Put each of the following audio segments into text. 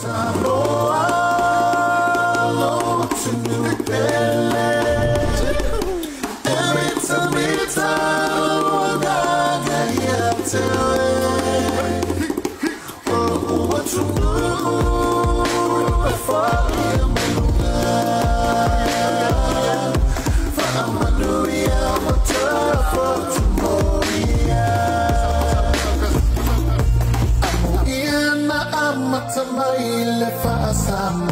Sabo. اللي في أسامي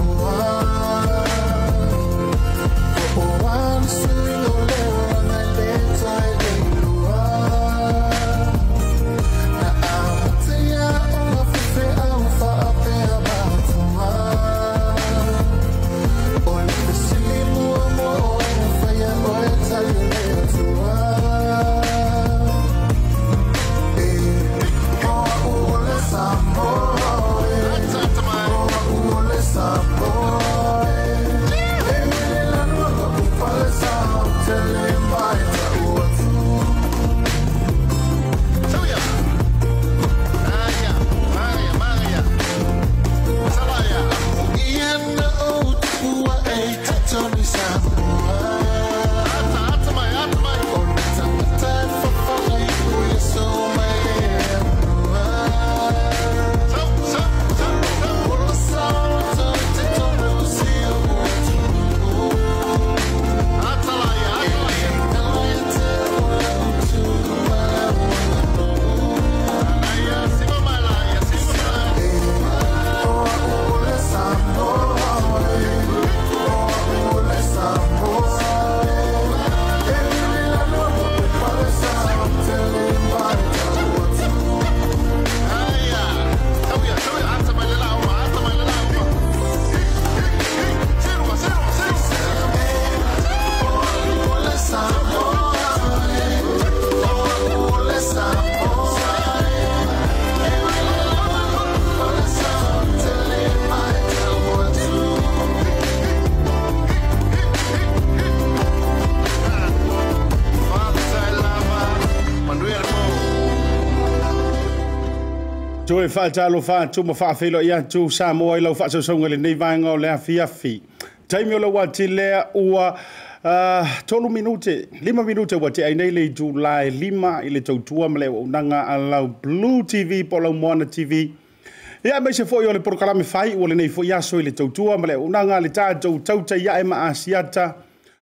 faatalo faatu ma whaafelo i atu sa moa i lau whaasosonga lenei vaega o le afiafi Taimi o la wati ua uh, tolu minute, lima minute wati ai nei le Julai lima i le tautua ma le unanga a lau Blue TV po lau Moana TV. Ia me se fo o le porokalame whai ua le nei fo iaso i le tautua ma le unanga le tātou tauta ia e ma asiata.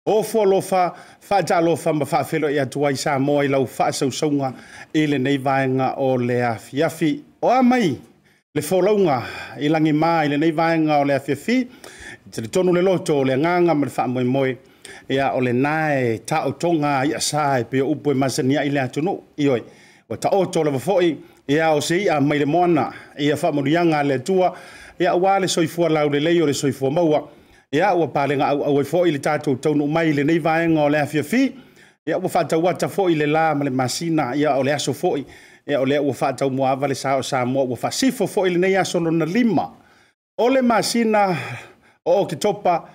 O fo lofa, ma whaafelo ia tuai sa moa i lau whaasosonga i le nei vaenga o lea fiafi o mai le folaunga i langi mai le nei vainga o le afefi te le tonu le loto o le nganga ma le wha moe moe ia o le nai ta o tonga i asai pe o upoe masania i le atunu i oi. O ta o tole vafoi ia o se ia mai le moana ia wha yanga le tua ia ua le soifua lau le leio le soifua maua ia ua palenga au au foi le tatou tonu mai le nei vainga o le afefi ia ua fatau ata foi le la ma le masina ia o le aso foi e ole ua faatau mua ava le sa o samoa ua faasifo foʻi lenei asolona lima. O le masina o o ketopa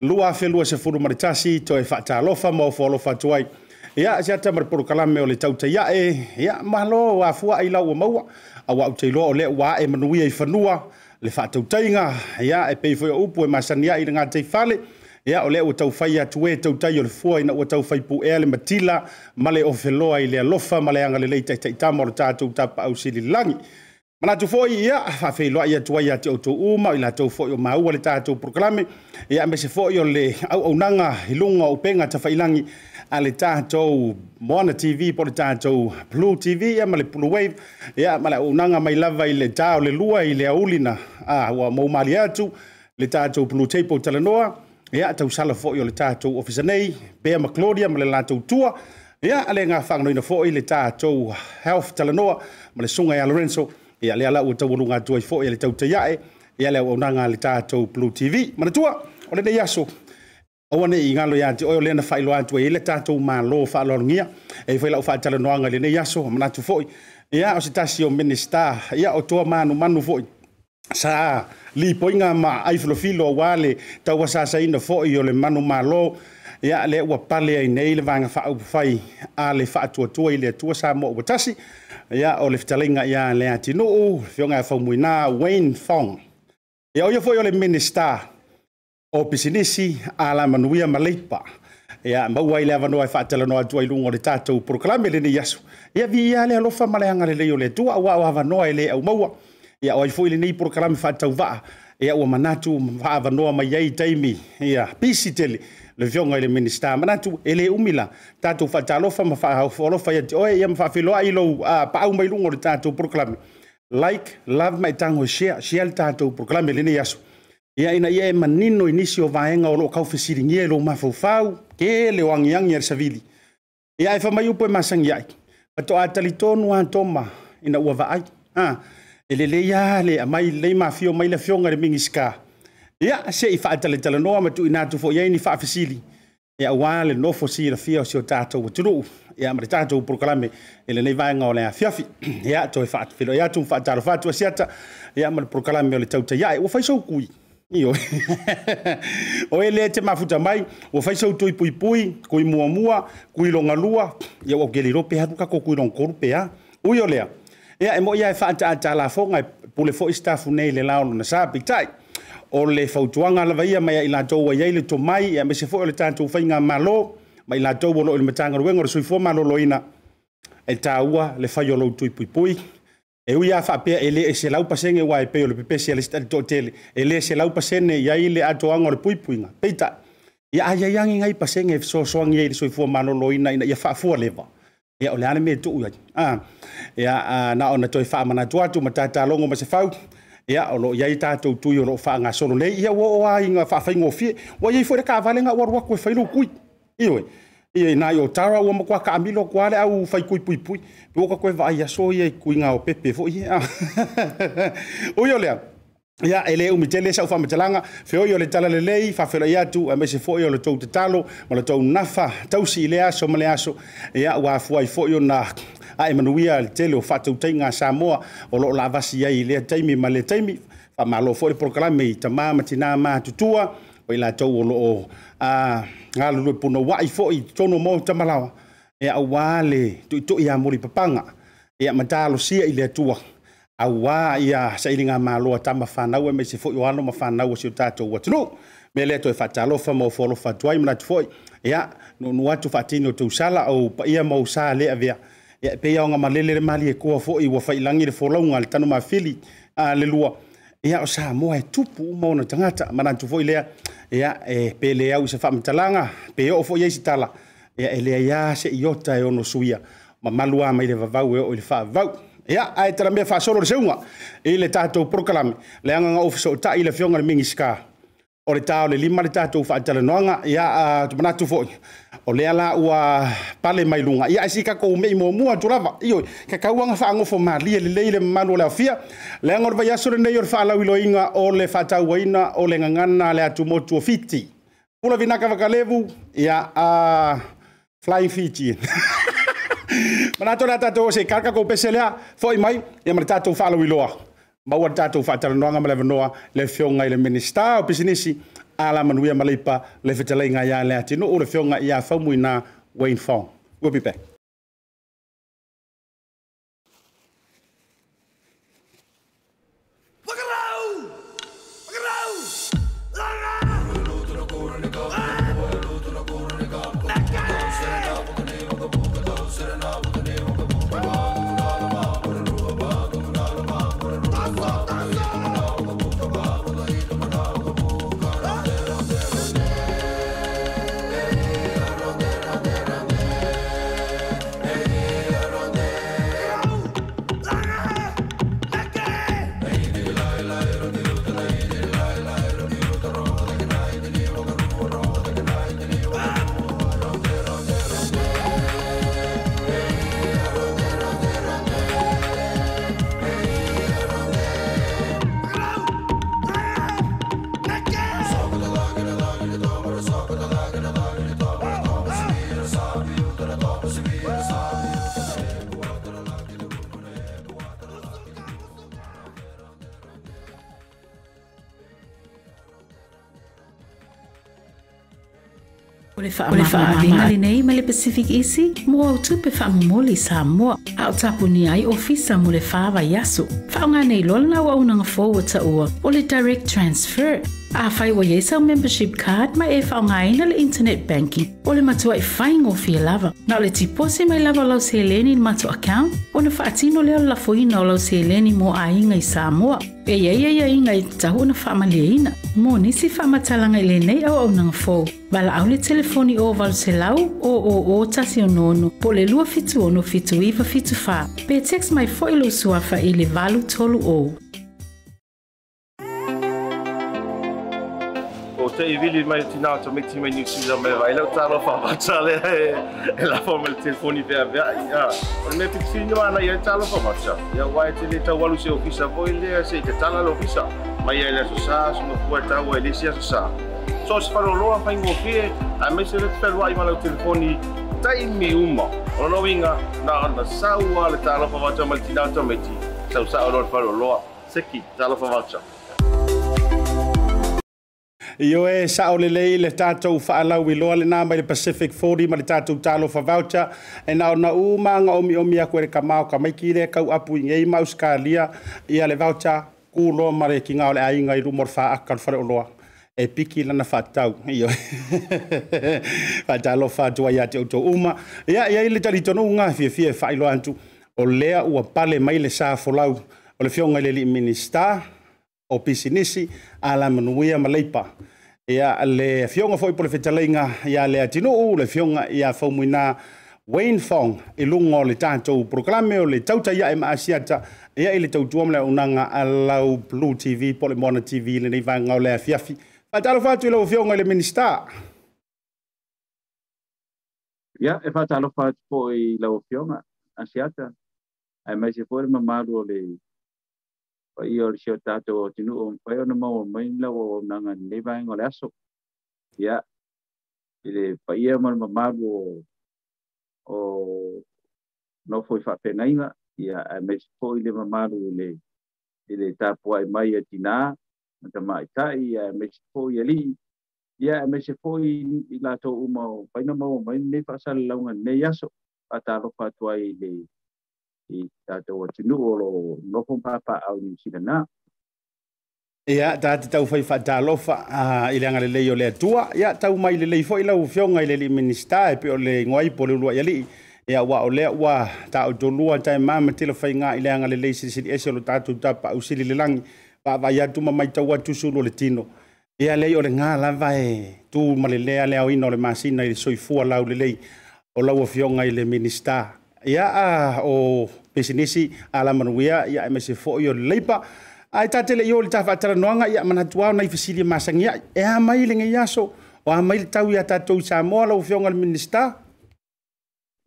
lua felua sefulu ma le tasi toe faatalofa ma ofo alofa atu ai. Ia siata ma le porokalame o le tautaiaʻe ia malo afuaʻi lau ua maua. Auaʻu teiloa o lea ua aʻe manuia i fanua le faatautaiga ia e pei foi o upu e masani aʻi le gatei fale ia o lea ua taufai atuē tautai o le fua ina ua taufai puʻea le matila ma le ofeloa i le alofa ma le agalelei taʻitaʻitama o le tatou tapaau silililagi ma latou foʻi ia faafeiloaʻi atu ai iā te outou uma o i latou foʻi o maua le tatou proklame. Ia mese foʻi o le auaunaga i luga o upega tafailagi a le tatou moana tv po le tatou blue tv ia ma le blue wave. Ia ma le auaunaga mai lava i le tā le lua i le aulina a ua maumali atu le tatou blue tape o talanoa. Ia tau sala fo'i o le tatou ofisa nei, pea ma clodia ma le latou tua, ia a ngā whanganoina foʻi le tatou health talanoa, ma le suga ia lorenso ia le ala ua tau ngā tua i fo'i le tautaiaʻe ia le auaunaga le tatou Blue TV. Mana tua, o lenei aso aua neʻi galo iā te oe o lea na faailoa atu ai le tatou mālō lo e whaila u whaatalonoanga le nei aso, manatu foʻi ia o se tasi o minista ia o toa manumanu foʻi sa li poinga ma ai filo wale ta wa sa sa fo yo le manu malo. Ya le wa pale ai nei le vanga fa au fai a le fa tu tu ile sa mo watasi ya o le fitalinga ya le atino o fio nga muina wayne fong. Ya o yo fo le minister o pisinisi a la manuia malipa ya ma wa ile avano fa tele no atu ilungo le o proclame le ni yasu. Ya vi ya le lo fa le le yo le tu wa wa avano ile au maua. Ia o ai foʻi lenei porokalame faatauvaa ia ua manatu faavanoa mai ai taimi. Ia pisi tele le fioga i le minista. Manatu e lē umi la tatou faatalofa ma faaolofa ia te oe ia ma faafeloa i lou paau mai luga o le tatou porokalame like love mai tango share share le tatou porokalame lenei aso ia ina ia e manino inisi o vaega o loo kaufesiligia i lou mafaufau ke le o agiagi a le savili ia e famai upu e masagi ai. Atoa talitonu atoma ina ua vaai a e lelei a le amai lei mafio mai le fioga le migisika ia seʻi faataletalanoa ma tuuina atu foʻi ai ni faafesili ia ua le nofo silafia o sio tatou atunuu ia ma le tatou proklame e lenei vaega o le afiafi ia toe faafelo ia atu ma faatalofa atu asiata ia ma le proklame o le tautaiae ua faisou kui. Io. O e lē te mafuta mai ua faisou tui puipui kui muamua kui logalua ia ua keli rope atu kako kui logakolu pea. Ui o lea ia e mo ia e faataatalafoga e pule foʻi stafu nei le lao lona sa pitai o le fautuaga lava ia mai ai latou ai ai le tomai ia mese foʻi o le tatou faiga malo mai latou o loo i le matagaluega o le soifua malōlōina e tāua le fai o lou tui puipui e ui a faapea e lē e se lau pasege ua e pei o le pepesi a le sitali toʻatele e lē se lau pasene iai le atoaga o le puipuiga peita ia aiaiagi gai pasege e fesoasoagi ai le soifua malōlōina ina ia faafua leva ia o le ale me tuu ai. A ia na ona toe faamanatu atu ma tatalogo ma se fau. Ia o loo iai tatou tui o loo faagasolo nei ia ua o aiga faafaigofie ua iai foi le kavalega ua ruaku e failou kui. Ioe ia na yo tara ua makua ka amilo kwa le au fai kui pui pui. Pe o ka koe vai aso ia kui nga o pepe fo ia o yo le ya ele umi tele sa ufa metalanga fe oyo le tala le lei fa fe ya tu a mese le tou tetalo ma le tou nafa tau si le aso ma le aso. Ya wa fo ai fo yo na a emanuia le tele fa tou tainga sa o lo lava si ai le taimi ma le taimi fa ma lo fo le proklame i tama ma tina ma tutua o ila tou o lo a nga lu puno wa i fo tono mo tama lawa ya wale tu tu ya muri papanga. Ya matalo si ai le tua auā ia saʻiliga maloa tama fanau fanaua ma se foʻi o alo ma fanaua si o tatou atunuu me lea toe faatalofa ma o foalofa atu ai manatu foʻi ia nuunu atu faatini o tousala ou paia ma ou sa lea vea. Ia e peia aoga malele le maliekoa foʻi ua faʻilagi le folauga le tanomafili a le lua. Ia o sa moa e tupu uma ona tagata manatu foʻi lea. Ia e peleau i se faamatalaga pe oo foʻi ai se tala. Ia e lea iā seʻi ota e ono suia. Ma malu a mai le vavau e oo i le faavau ia ae talamea faasolo le seuga i le tatou program le agaga ofisa o taʻi i le fioga le migisika o le tā le lima le tatou faatalanoaga ia a ah, tumanatu foʻi o lea la ua pale mai luga ia e si kakou meʻi muamua atu lava ioi kakauaga faagofo malie lelei le mamalu o le afia leaga o le vaiaso lenei o le faalauiloiga o le faatauaina o le gagana le atumotu o fiti. Pulavinaka vakalevu ia a ah, flying fiti Mana tōna tātou se karka ko pese lea, ya? fōi mai, ia mara tātou whālau i loa. Maua tātou whātaranoanga ma lewa noa, le whionga i le minista o pisinisi, ala manuia maleipa, le whetalei ngā ia lea tino, o le whionga i a whaumui nā Wayne Fong. We'll be back. o le faaagiga lenei mai le pacific isi mo au tupe faamomoli i sa moa a o tapuni ai ofisa mo le fā vaiaso faaogā nei loa lana auaunaga fou ua taʻua o le direct transfer. A fai wa yesa membership card ma e whaonga ina le internet banking, e o le matua i whai ngofi lava. Na le tipose mai lava lau se leni matua account, o na whaatino leo la foina o lau se leni mo a inga i Samoa. E ia ia ia inga i tahu na whaamalia ina. Mo nisi whaamatalanga i le nei au au nang fōu. Wala au le telefoni o walu se lau o o o tasi o nono. Po le lua fitu ono fitu iwa fitu wha. Pe text mai fo ilo suafa i le valu tolu o. i vili mai tina to meti mai New Zealand mai vai lau talo fa fa tale e la forma il telefoni vea vea ya on me fixi no ana ya talo fa fa ya wai te le tau walu se ofisa voi le se te tala lo ofisa mai ya le so sa so no fu ta wa le sia so sa so se faro lo fa ingo fie a me se le te wai ma telefoni tai mi uma o no winga na ana sa wa le talo fa fa mai tina to meti sa sa o lo faro lo seki talo fa fa Io e sa o le lei le tato fa ala wi lo le nama le Pacific 40 ma le tatou talo voucher e na na u manga o mi o mi ka ka mai ki le kau apu e i mau skalia i le voucher ku lo ma le kinga le ai i rumor fa akal fa o lo e piki lana fatau io fa talo fa tu ya te o uma. Ya ya ile tali tono nga fie fie fa antu. O lea ua pale mai le sa folau o le fionga le li minister o pisinisi a la manuia ma leipa ia le fionga foi po le fetalaiga ia le atinuu le fionga ia faumuinā Wayne Fong i lunga le tātou proklame o le tauta ia e maasiata ia i le tautua mle unanga alau Blue TV, Pole Mona TV, le nei vanga o le afiafi. Fatalo fatu i lau fionga le minister. Ia, e fatalo fatu po i lau fionga, asiata. Ai mai se fōre mamaru o le pa i o sio tato o tinu o pai ona mau mai la o nanga nei vai ngol aso ia ile pa ia mal mamaru o o no fa pena inga ia a ah, me foi ile mamaru ile ile tapu tina ta mai tai ia me foi ali. Ia me se foi i la to uma pai na mau mai nei fa sal launga nei i tātou o tinu o lo nofo papa au ni sina na. Ia, tā te tau whai whatalofa uh, i le anga le lei o le atua. Ia, tau mai le lei fo i lau fionga i le li minista e pe o le ngoi po le ulua i ali. Ia, wa o lea wa tā o tolua tai mama tila whai ngā i le anga le lei siri siri ese o lo tātou tapa au siri le langi. Pa vai atu ma mai tau atu sulu le tino. Ia lei o le ngā lava e tū ma le lea lea o ina le masina i le soifua lau le lei o lau o whionga i le minista ia, a, o pesinisi ala manuia, ia e mese fo yo leipa. Ai ta tele yo ta fatara noanga, ia, mana tua na ifisili e masangia e a mai le ngia so o a mai tau ia tatou sa mo lo le minista.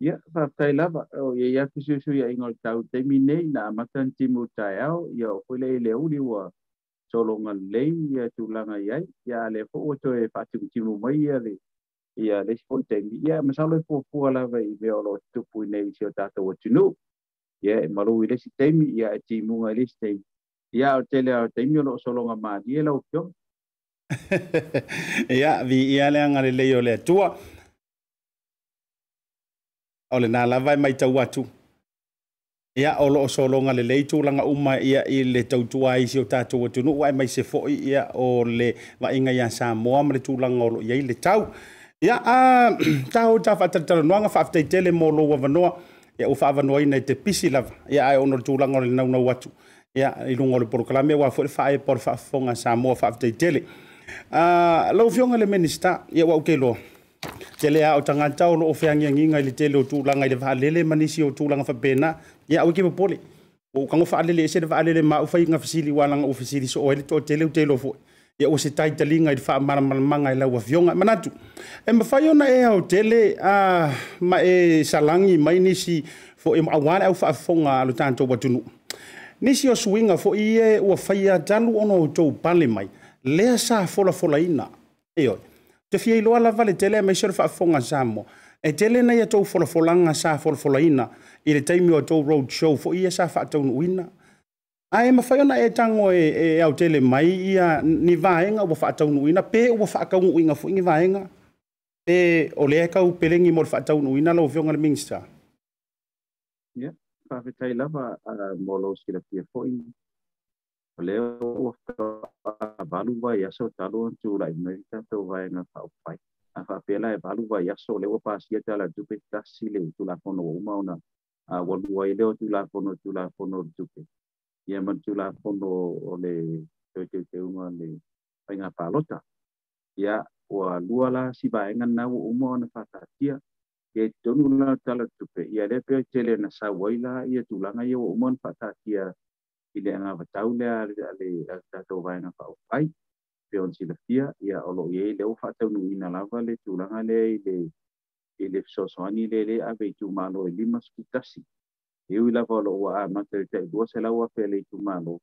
Ia fa tai lava, o, ia ia, fisu su ia ingol tau te mine na matan timu tai au, ia, o le le uli wa solonga le ia tulanga ia ia, le fo o to e fatu timu mai, ia, le ia le fo te mi ia ma sa le po po la vai ve o lo tu pu nei si o tata o tunu ia e malu i le si temi ia e timu ngai le si te ia o tele o temi o lo solo nga ma ia lo o kio ia vi ia le anga le leo le tua o le na la vai mai tau atu ia o lo solo nga le le tu langa uma ia i le tau tua i si o tata o tunu wai mai se fo ia o le va inga ia sa moa le tu langa o lo ia i le tau Ia, a ah, tau ta whatatara noanga whaafitai tele mō lo wavanoa. Ia, o whaavanoa ina i te pisi lava. Ia, ai ono tūlanga o le nau nau atu. Ia, i lunga o le porokalame, wā fwere whae por whaafonga sa mō whaafitai tele. Uh, lau fionga le minista, ia wa uke loa. Tele a o tangata o lo o whiangi nginga i le tele o tūlanga i le whaalele manisi o tūlanga whapena. Ia, au e ke poli. O kango whaalele e se le whaalele ma ufai nga fasili wālanga o fasili so o ele to tele o tele o fwoi ia ua se taitaliga i le faamalamalamaga i lau afioga e manatu e mafai ona e ao tele a ma e salagi mai nisi foʻi maauā le au faafofoga a lo tatou atunuu nisi o suiga foʻi e ua faia talu ona outou pale mai. Lea sa folafolaina e oe te fia iloa lava le tele mai se le faafofoga sa moa e tele na atou folafolaga sa folafolaina i le taimi o tou road show foʻi ia sa faataunuuina ae mafaiona e tago e, e autele mai ia ni vaega ua faataunuuina pe ua faakauguuiga foʻi i vaega pe o lea e kau pelegi mo le faataunuuina lou feoga le minista ia faafetai lava mo lou silafia foʻi o lea ua faavalu vai aso o talu ona tulaʻinai tatou vaega faaofai a faapela e valu vai aso o lea ua pasia talatupe tasi le tulafono ua uma ona ua lua ai lea o tulafono tulafono le tupe ia mancula fono oleh le teuteuteuga le faiga palota ia ya lua si bayangan nau umur uma dia ya ia tonu la talatupe ia lea cele nasa waila ya tulang ayo ia tulaga dia ini uma ona faatatia ada le ale lea le tatou vaega ya pe ona dia ya allah ya iai lea ua faataunuuina le tulang lea le i le le abe cuma lo lima sukutasi hiu lava o lo'u a'a matalita'ilua se lau afe le itumālō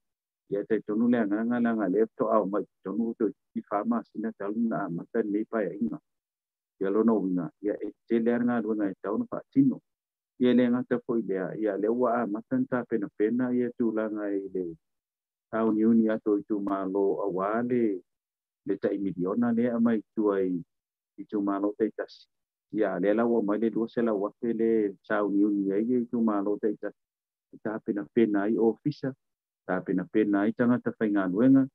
ia taitonu le agalaga le to'ao mai tonu o toititi fāmasina taluna amata lenei paeaʻiga ia lona uiga ia e tele agaluega e tau na fa'atino ia le agata fo'i lea ia le ua amata na tapenapena ia tulaga i le tauniuni atu o itumālō auā le le ta'imiliona lea ma itua i itumālō taitasi ya lela wa mai le se la wa pe le chau ni ni ai ye tu ma lo te ta ta pena pena ai ofisa ta pena pena ai tanga ta fainga nuenga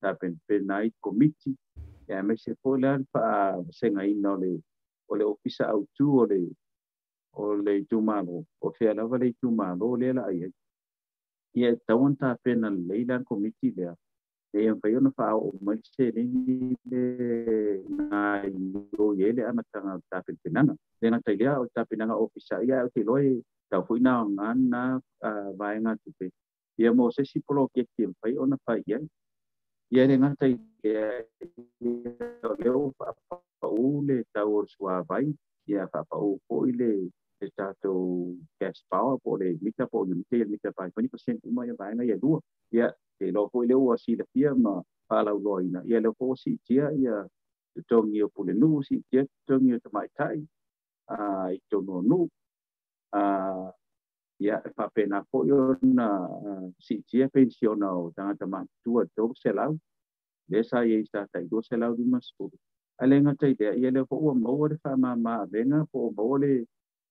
ta pena pena ai committee ya me se po la pa se ngai no le o le ofisa au tu o le o le tu ma lo o fe la va tu ma lo le la ai ye ta won ta pena le la committee le le ngā i o ye le ana tanga ta pena penanga. Le ngā o ta penanga ofisa ia o te loe, tau fui na o ngā na vaenga tupe ia mo se si polo ke ke pai ona pai ia ia le ngata i ke le o pa pa u le tau o sua vai ia pa pa u po ile le e tato gas power po le mita po ni te mita pa 20% uma ia vai na ia dua ia ke lo fo le o le pia ma pala loina ia le si tia ia te tongi o pule nu si tia te tongi o tai a i nu. A ia e papena si tia pensiona o le sa ia i sa tai do di masuru ia le maua le venga o maua le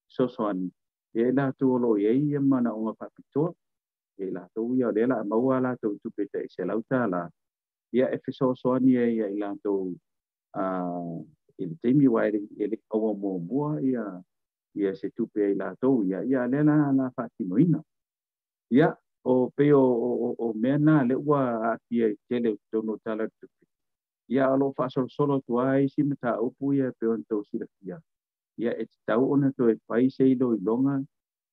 sosoani ia la tu ia mana o ngapapitoa E la tu ia le la maua la tu tupe te se lau tā la. Ia e fi sosoani e ia i la tu i le teimi waere i le kaua mua mua ia ia se tupe ai latou ia ia le la la faatinoina ia o pe o o o mea na le ua aatia i tele tonu tala tupe ia o loo faasolosolo tuā isi ma taupu ia pe ona tausilafia ia e tatau ona toe pai se iloiloga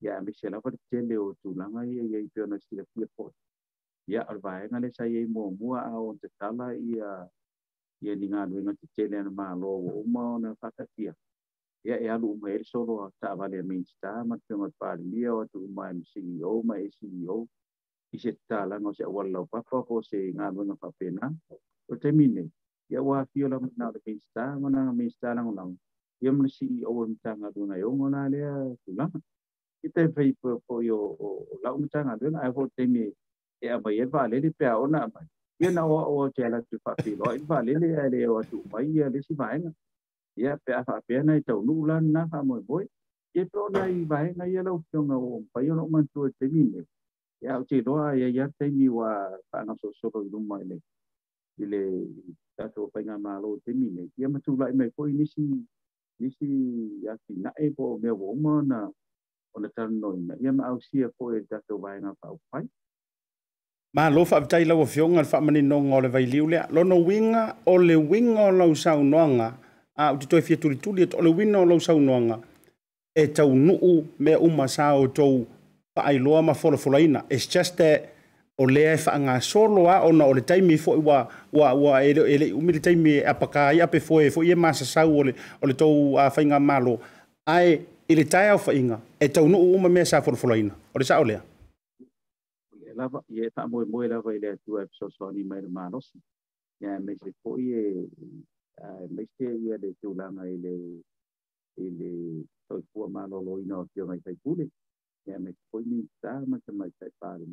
ya ambe sela fa tele o tulanga ia ia pe ona sila pia po ia alvae nga le sa ia mo mua a o te tala ia ia ni ngā luenga te tele ana mā lo o uma ona whakatia ia e lu uma e solo a ta avale a main star ma te ngot pāri mia o tu uma e CEO ma e CEO i se tala no se awalau papa po se ngā luenga whapena o te mine ia wa fio la mana o te main ma mana main star lango lango ia mana CEO o mtanga tuna e ongo nā lea tulanga la te fei po po yo la mtanga do na ho te mi a mai e vale le pe ona ia na o o ala tu fa filo i vale le le o tu ia le si fa na tau nu na fa mo boy e pro na i ia lo o yo no man tu te mi ne ia o ia ia te mi wa pa na so so mai le ile ta to nga ma lo te mi ne ia ma tu lai ko inisi nisi ya ki na e po me wo mo na ona tan no na ia ma au sia po e tato vai nga pa pai ma lo fa tai la fionga fa mani no ngole vai liu le lo no winga o le winga o lau sau noanga a u toi fia tuli tuli o le winga o lau sau noanga e tau nuu me uma sa o tou pa ai loa ma fola folaina it's just that o le e fa nga solo a ona o le taimi fo wa wa wa e ele umi le taimi a paka ia pe fo e fo ia masa sa o le o le tou a fa malo ai i le tae au whainga e tau no uuma mea sa whorofoloina. O le sa o lea? Lava, ia e ta moe moe lava i le tu episode so mai le mānosi. Ia me se po i e me ia le tu langa i le i le toi pua mālo lo ina o tio mai tai. Ia me se po ta ma te mai tai pāre.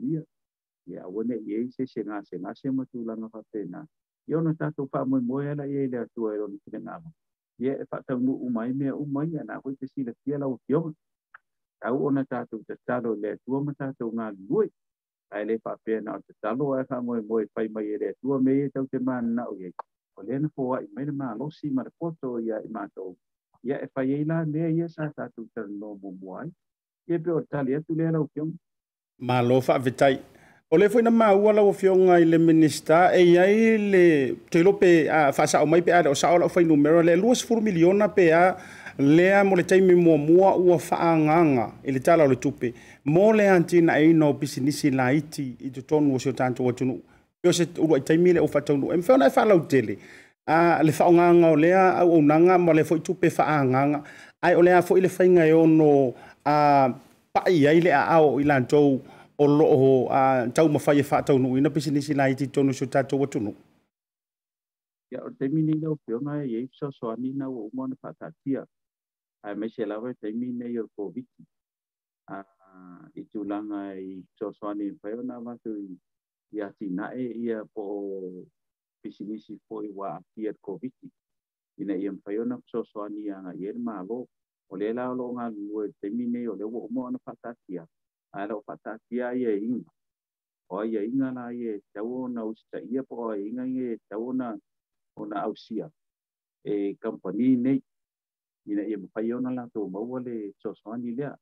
Ia wane i e se se se ngā se ma tulaga langa fa tēnā. Ia ona tātou pā moe moe ala i e lea tu aero ni. ye fa tau nu umai me umai ana ko si sila tia lau tio tau ona tātou te talo le tua ma tātou ngā lui ai le fa pena o te talo ai fa moe moe pai mai e le tua me e tau te mana na o ye o le na fōa i mai ma losi ma poto ia i mātou. Ia e fai ei la lea ia sa tu tala no mo muai ye pe o tali tu le lau tio Ma lo fa vitai. O le foi na maua ua la i le minista e iai le te lo pe a mai pe a o sa o la fai le luas furu miliona pe a lea mo le taimi mua mua ua whaanganga i le tala o le tupe. Mo le anti o e no pisinisi la iti i totonu o seo tanto atunuu Pio se urua i taimi le o whataunu. E mwhena e whalau tele. A le whaonganga o lea au ma le fo tupe whaanganga. Ai o lea fo i le whainga e ono a pai ai le a ao i lantou o loo a, tau mawhai e whataunu. Ina pisinisi nai ti tonu seo tanto tunu. Ya o taimi ni leo pio ngai e iso soani na o umona whatatia. ai mai se lawa te mi nei o covid a, i tulanga i so sosoani pai e ona watu, i ati nae ia po pisinisi po i wa atia covid ina ia pai so sosoani anga i er malo o le la lo nga lue te mi nei o le wo mo ona patatia a lo patatia ia inga o ia inga na ia tau na usta ia po inga ia tau na ona ausia e company nei ina ia mawhai ona la tō maua le sosoani lea.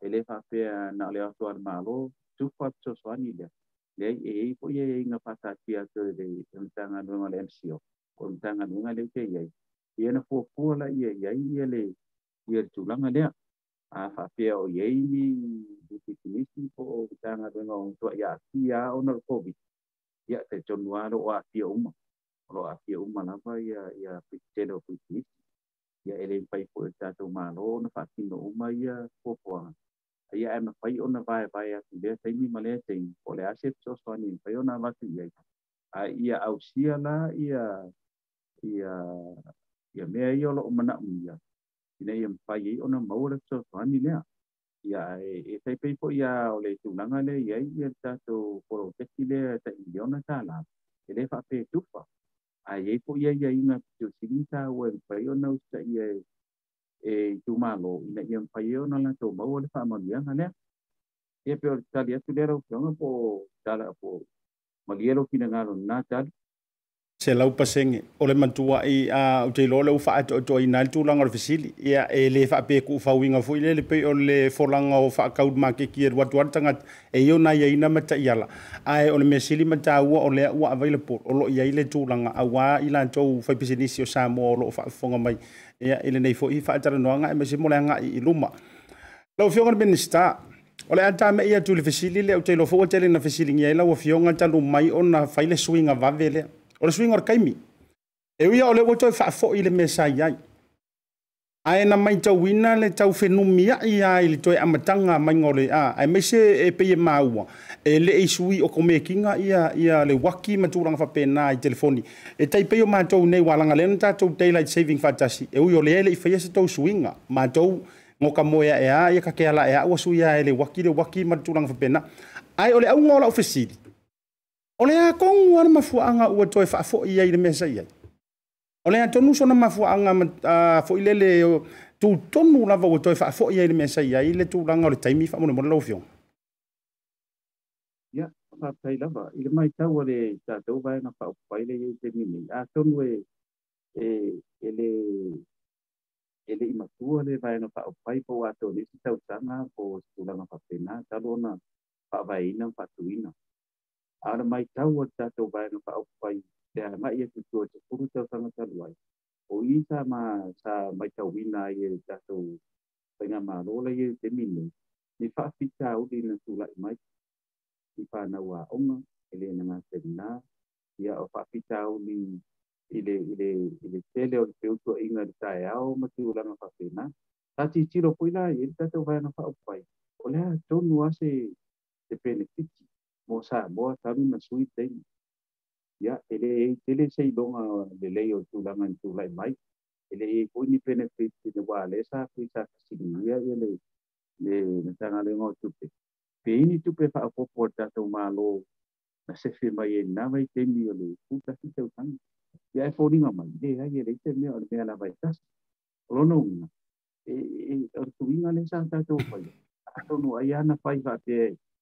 E le whapea na le atu ar malo, tuwha sosoani lea. Le e e po ia inga patatia tō le mtanga nunga le MCO. O mtanga nunga le te iai. Ia na fuafua la ia iai ia le ia tūlanga lea. A fa whapea o iai ni ti duti kinisi po o mtanga nunga o tua ia atia o na COVID. Ia te tonuaro o atia uma. O atia uma lava ia ia pitele o kinisi ia ele pai po e tatou malo na whakino uma ia popoa. Ia e ma pai ona vai vai atu lea teimi ma lea teimi. O le ase so so ani pai ona watu ia. A ia au sia la ia ia ia mea ia lo o mana uia. inayam pai ona maura so fani lea ia e sai pe po ia o le tunanga le ia ia ta so poro tesi le ta iliona ta la e fa pe tufa a ye po ia ia ina pio silinta o el pai ona usta ia e tumalo ina ia pai ona la to maura le fa malia ngale e pe o talia tu le ro po tala po malia lo kinangalo na tali se lau pasenge o le mantua i, a, o te lole ufa ato to i nal tu langa fisili, ia e le fa pe ku fa winga fo ile le pe o le folanga o fa kaud ma ke kier wat wat tanga e yo e na ia ina mata iala ai o le mesili mata u o le u available o lo ia ile tu langa. A wa ila to fa pisinisi o sa mo lo fa fonga mai. Ia ile nei fo i fa tara no nga e mesi mo le nga i luma. Lau fionga minister, o le ata me ia tu le fisili, le o te lo fo te le na fisili ngia ila o fionga talu mai ona fa ile swinga vavele. o le suiga o le kaimi. E uia o le ua toe faafoʻi i le mesai ai. Ae na maitauina le taufenumiaʻi a i le toe amataga maiga o leā ae maise e peia maua. E leʻi sui o komekiga ia ia le waki ma tulaga faapena i telefoni. E taipei o matou nei ualaga lena na tatou daylight saving faatasi e ui o leai leʻi faia se tou suiga matou gokamoe aʻeā ia kakealaʻeaʻu asu ia e le waki le waki ma le tulaga faapena ae o le auga o laʻofesili O le a kongu ana mafuanga ua toe whaafo i ai le mesa i ai. O le a tonu sona mafuanga uh, fo i lele tu tonu lava ua toe whaafo i ai le mesa i ai le tu langa o le taimi wha mone mone lau fiong. Ia, whaatai lava. I le mai tau le tātou vai ngā whaopai le i te mini. A tonu e, e, e le e le i matua le vaenga whaopai po ato ni si tau tanga po tulanga whapena talona whawaina whatuina. Ara mai tau o tato vaenga whaopai te a mai e tutua te kuru tau tanga taluai. O i sa ma sa mai tau wina i e tato whainga ma rola i te mine, Ni whaafita uli na tulai mai. i whanau a onga, ele na ngā te. Ia o whaafita uli ile ile ile tele o te utu inga le tae ao ma te ulanga whawhena. Ta ti tiro pui lai, e tata vai na whaupai. O lea tonu ase te pene benefiti o sea, vos estás suite, ya, ele ele sei don de ley o tu la man tu la mai, ele ko ni pene de wa le sa ele le na tanga tu pe. Pe ni tu pe fa ko porta to malo na se fe mai na mai te ni ole puta si te. Ya e fori de ya ye le te me me ala. Lo no una. E e o le no ayana fai va.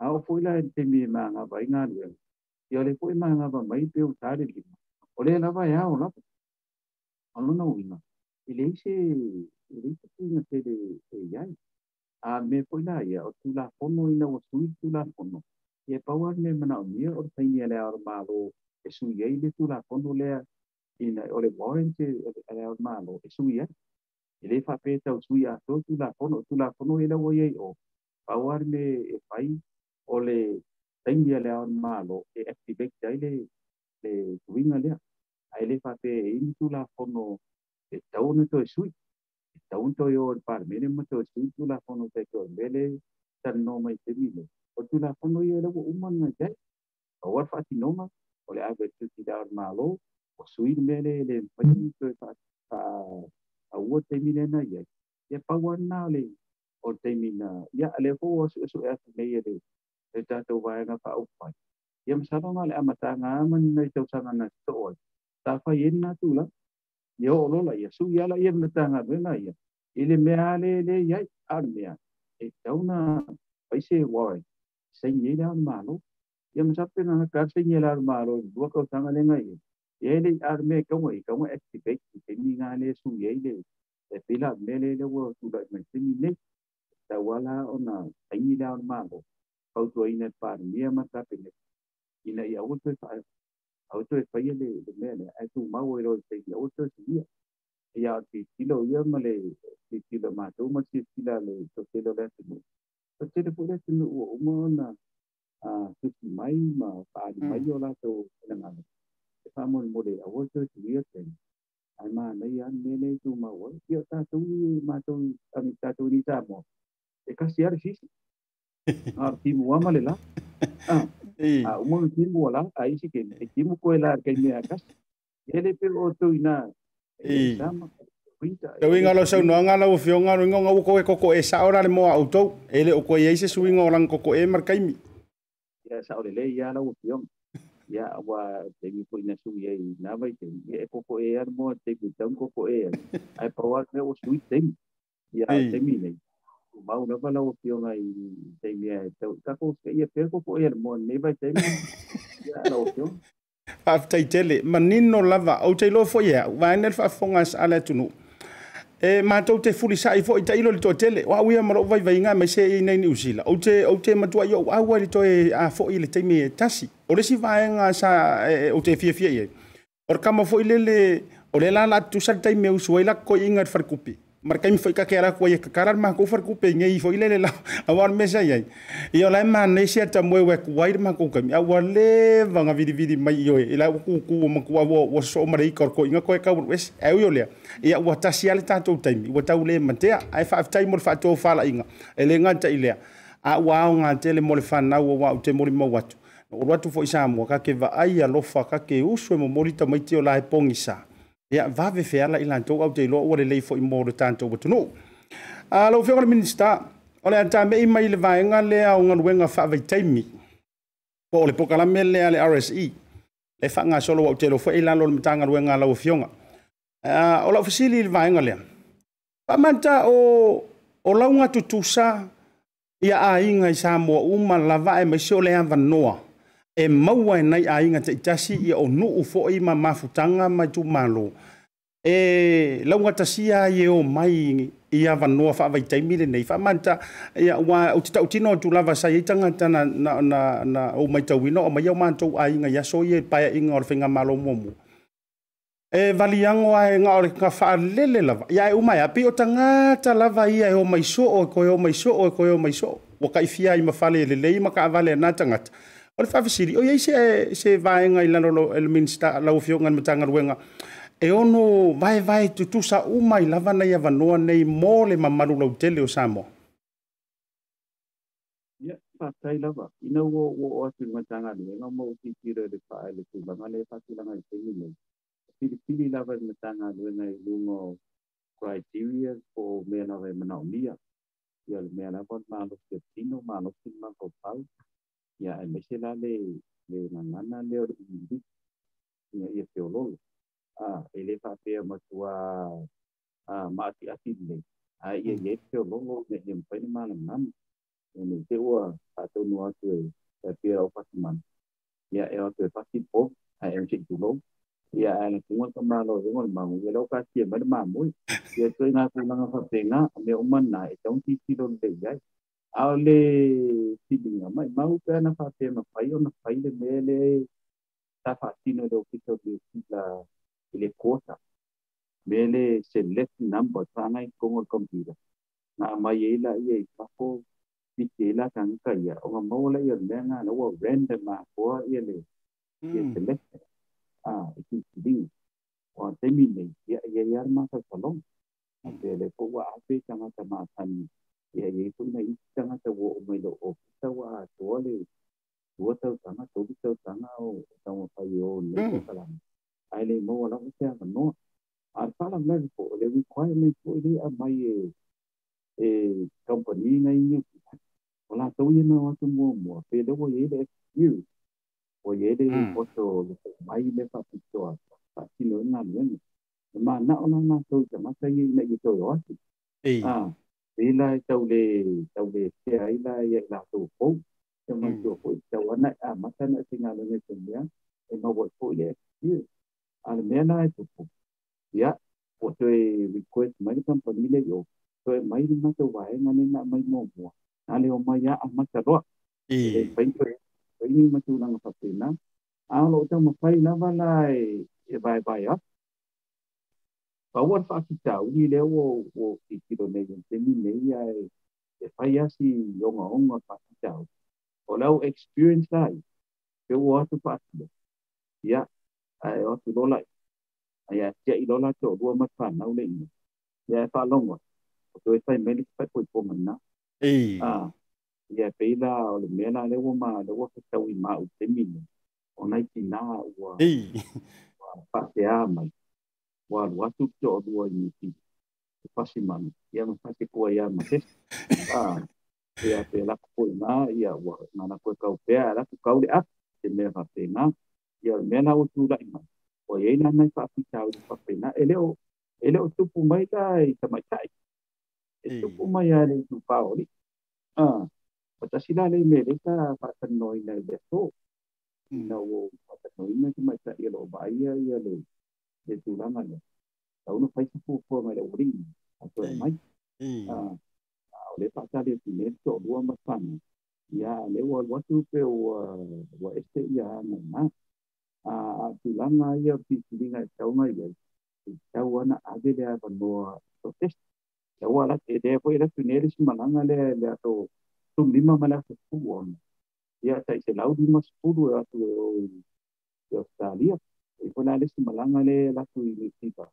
Au fui la te mi manga vai ngā rua. I ole fui manga va mai pe o tāre lima. Ole la vai au la. Ano na uina. I le ise, i le ise tūna te le e iai. A me fui la ia, o tū la fono ina o sui tū la fono. E pauar me mana o mia o taini ele ar mālo. E sui ei le tū la fono lea. Ina ole warrant ele ar mālo. E sui ei. E le fa pētau sui a tō la fono. Tū la fono ele o iei o. Pauar me fai le tengele a malo e activate ai le le winga le ai le fa te e intu la fono e taun to e sui taun to yo el par mene mo to sui la fono te tan no mai te mile o tu la fono yo le wo o war fa ti noma o le ave tu ti malo o sui mele le fa to fa fa a wo te mile na jai e pa le o te mina ya le ho su su e me e le ta tu vai nga pa au pai. Ia masaranga le amata nga man nei tau sanga na to oi. fa yin na tu la yo lo la ia, su ia la ta nga be na ya Ile me mea le le iai, ar mea. E pai se wai se ni la malo yam sa pe na ka se ni la ma lo dua ko sanga le nga ye ye le ar me ko ngai ko activate te ni nga le su ye le e pila me le le wo tu da me se ni ne ta wala ona ai ni la ma lo auto ina par mia mata pene ina ia auto auto e le le mele ai tu mau te auto si ia ia kilo ia ma le kilo ma tu ma kilo le to te lo le tu to te le o mo na a si mai ma pa di la to na ma e fa mo auto ia te ai ma nei an tu ia ta tu tu ni ta mo e kasi a timu wa male la. A umonga timu wa la. A isi ke timu koe la kai mea kasi. Ele pe o tu ina. E sama. Te winga lo sau noanga la ufio nga ringo nga uko e koko e saora le moa autou. E le uko e eise suinga o lang koko e markaimi. Ya saore le ya la ufio. Ya wa te mi po ina sui e na vai te e koko e ar moa te ki tau koko e. Ai pa wa me o sui te. Ya te mi nei. mau na mana o tio ngai tei mea e tau tako ke ia pe ko ko ia mo nei vai tei mea ia o tio fa tai tele manino lava o tei lo fo ia vai nel fa fongas ala tunu e matou te fulisai foʻi taʻilo le toatele o auia ma loo vaivaiga mai se inei niusila ou te ou te matua i ou au ai le toe a foʻi le taimi e tasi. O lesi vaega sa ou te fiafia i ai o le kama foʻi lele o le la latusali taimi e usu ai lakokoiʻiga le falekupi markai foi ka kera ko yek karar ma ko far kupe ngei foi le la awar me sa yai yo la ma ne sia ta mo we ku wai ma ko kam awar le va nga vidi vidi mai yo ila ku ku ma ku wo wo so ma ri kor ko inga ko ka wes e yo le ya wa ta sia le ta to taimi. Wa ta le ma te ai fa tai mo fa to fa la inga ele nga ta ile a wa nga te le mo le fa na wa te mo mo watu o watu fo isa mo ka ke va ai a lofa ka ke usu mo mo ta mai te o la e pongisa ia vave fe ala i lantou au te iloa ua lelei foʻi mo le tatou atunuu a lou feoga le minista o le atameʻi mai le vaega lea o galuega faavaitaimi po o le pokalame lea le rse le faagasolo ua utelo foʻi lalo le matagaluega lau afioga o lau fesili i. Le vaega lea faamata o o lauga tutusa ia aiga i sa moa uma lava e maisi o le avanoa e maua e nai ainga te itasi ia o nuu fo i ma mafutanga mai tu malo. E launga tasia i o mai i a vanoa wha avai taimile nei. Wha manta ia wa o te tautino tu lava sa i tangata na, na, na, na o mai tauino o mai au mantou ainga ia so i e paia inga o whenga malo momu. E valiango ai ngā ore ka wha lele lava. Ia e umai api o tangata lava ia e o mai so o e koe o mai so o e koe o mai so. Waka i fia i mawhale le lei maka avale na tangata. O le faafesili o iai se, se vaega i lano lo el minsta lau fionga matanga ruenga. E ono vaevae tutusa uma i lava nai avanoa nei mo le mamalu lautele o Samoa. Ia, fatai lava. Ina ua o o atu matanga ruenga mo ki tira le whae le tūlanga le whatilanga i tengi nei. pilipili lava i matagaluega i luga o criteria o mea lava e manaomia. Ia le mea lava malo ke malo ki mako ya e mese la le le ngana le o ndi ya ia te ololo a e le fa pe ma tua a ma ti ati le a ia ia te ololo ne e mpe ni ma ngam e me te ua a to no atu e pe o pa man ya e o te pa ti po a e te tu lo ya le kunga ka ma lo e mo ma mo ia lo ka ti ma ma mo ia te nga ku nga fa pe nga me o man na e tong ti ti lo le ya au le filinga mai mau pe ana whape ma whai o na whai le mea ta whaatino le ofisa le kila i le kota mea select number tāngai kongo computer. Ngā mai e la ia i papo piti e la tangka o ngā maula ia mea ngā na ua random a koa mm. ia mm. le ia select. A i o a temi nei ia ia ia ma sa salong a pele po wa ape ta ia ia pun na i tanga ta wo o mai lo o ta wa to le wo ta tanga to bi ta tanga o ta mo pa yo le ta la ai le mo la o ta no ar pa la le po le requirement po le a mai e e company na i o la to ye na wa tu mo mo pe le wo ye le you o ye le po to le mai le pa pi to pa ti lo na le ma na ona na to ta ma ta ye na i to yo ina e tau le tau le te aina e la tau po e mai tau po tau ana a matana e tinga le mea e mawa e po e lea kia. A le mea na e tau po ia o tu request mai le kampani le yo tu e mai le mata wae na le na mai mo mua. A le o mai a a mata roa. E. Pain tu e pain ni matu langa papena a lo tau mawhai na wala e vai vai up Pawan fa ki tau ni le o o ki kilo nei te mi nei ai e fai asi yonga onga fa ki tau. O lau experience lai ke o atu fa ki. Ya ai o tu lola. Ai a tia i lola to rua ma fa na le ina. Ya fa longa. O to e fai meni fa ko po mana. Ei. Ah. Ya pe la o le mena le o ma le o fa tau i ma o te mi. O nai ki na o. Ei. Fa te a mai. walu watu ki o yuti pasi man Te pasi mani. Ia na kua ia ma te. Ah, ia te lako koe ngā, ia ua, nana koe kau pēa, lako kau le ap, te mea whapē ya, ia mea na u tu i mai. O iei nana i whapita pa pe na ele o ele o tu pu mai ta i tamaitai. E tupu mai ya le tu paori. Ah, ta si la le mele ka whatanoi na i le tō. Ina o whatanoi na tamaitai lo le చేతులను అవును పైకి పూకోమని అతను le pata de tineto dua mafana ia le wa watu pe wa wa este ia na a a tulanga ia pisilinga tau mai ia tau ana ave le ava noa protest tau ala te de po ira tunere malanga le le ato tum lima mana fuku ona ia ta se lau lima sepuluh atu e Australia e kona le si malanga le la tu i tipa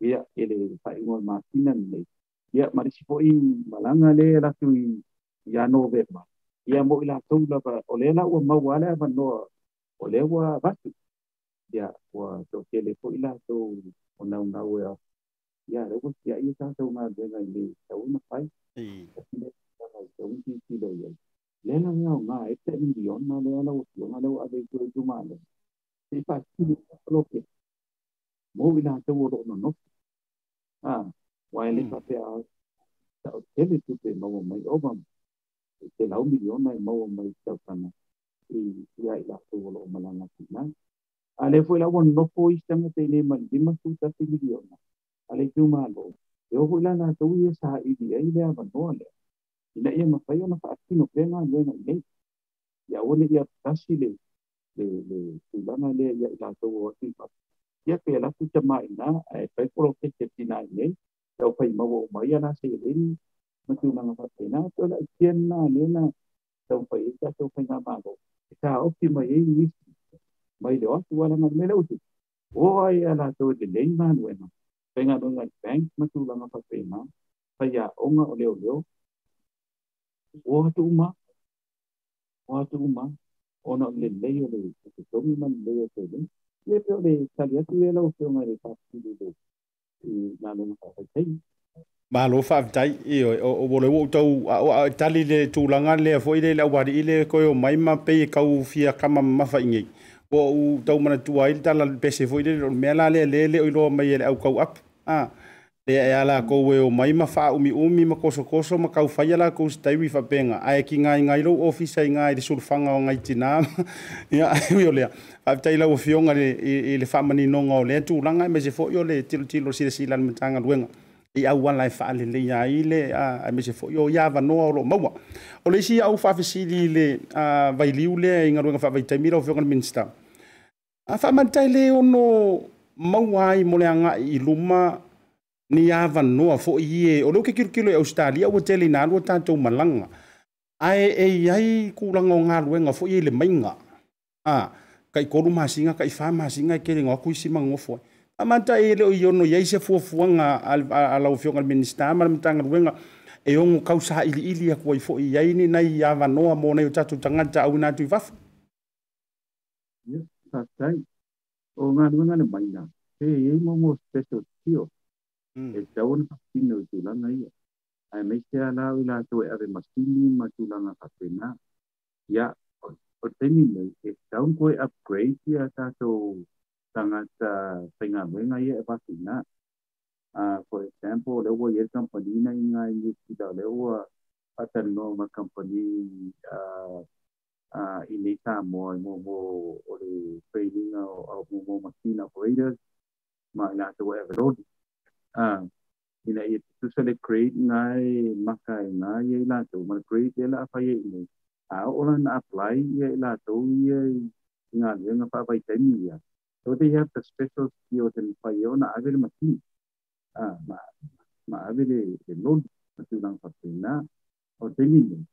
ia ele fa ingo ma sinan le. Ia mari si foi malanga le la tu i ya november ia mo ila tu la pa o le la o ma wala ba no o le wa ba tu ia wa to ke le foi la tu o na na we ya le ko ya i ta to ma de na le tau na pai. I le na tau ti ti le ya le na nga nga e te ni on na 일단 그렇게 sa na le le tu la na le ia la tu o ti pa ia pe la tu ta mai na ai pe pro ke te tina le yo fai ma wo mai na se le ni ma tu na fa te na to la kien na le na to fai ta to fai na ma lo ta optima e ni mai de atu wala ngai là tôi o ai ala to de phải man wena penga do ngai bank matu langa pa pena bây ya onga o leo leo o atu uma o atu uma ona le le le te tomi man le te le le te le tali atu e la ufeo mai le pasi le le i nga lona ka hai tei lo fa vitai e o o o le wotau a o tali le tūlanga le a fwoi le la wari i le koe o maima pe e kau fia kama mafa ingei o o tau mana tuai le tala pese fwoi le o mea la le le le o i mai e le au kau ap. A ah e e ala ko we o mai ma mi umi umi ma koso koso ma kau fa yala ko stai wi fa penga. Ai ki ngai ngai lo office ai ngai de sur fa nga ngai tina. Ya wi ole a tai la o le i le fa mani no nga ole tu langa me se fo yo le tilo tilo si si lan mtanga luenga. I au wan lai fa le le ya i le a me se fo yo ya va no o lo mau o le si au fa fa si li le a vai liu le i nga fa vai tai mira o fiong a fa mantai le ono mau ai mo le anga i luma ni avanoa fo ie. O leu kekilokilo i e australia ua telina alu a tatou malaga ae ei ai kulaga o galuega foʻi ai le maiga a kaikolu masiga kaifā masinga e kelego aku isi magofo ai amatae e leo i ono iai se fuafuaga alaufioga le minista ma le matagaluega e ogo kausailiili aku ai foʻi iai ninai avanoa mo nai o tatou tagata auina atu i vafu tatai o galuega le maiga e ei mogo special tio. الكون حقين وتولانا هي أي ميسيا لا ولا توي أبي مسكيني ما تولانا حقينا يا أتمنى الكون كوي أبغريد يا تاتو tangata tenga wenga ye pasina uh, for example lewa ye company na inga ye kida lewa paterno ma company uh, uh, inita mo mo mo ole training o mo machine operators ma na to whatever à thì lại tu sẽ để create ngay mắc cái ngay vậy là tu mà create e la fa i nei. A ola apply vậy là tu vậy ngā phải pa vai temi ia. So they hết the special skills in Payona avere machine. Ah, ma ma avere the load matulang papina o temini.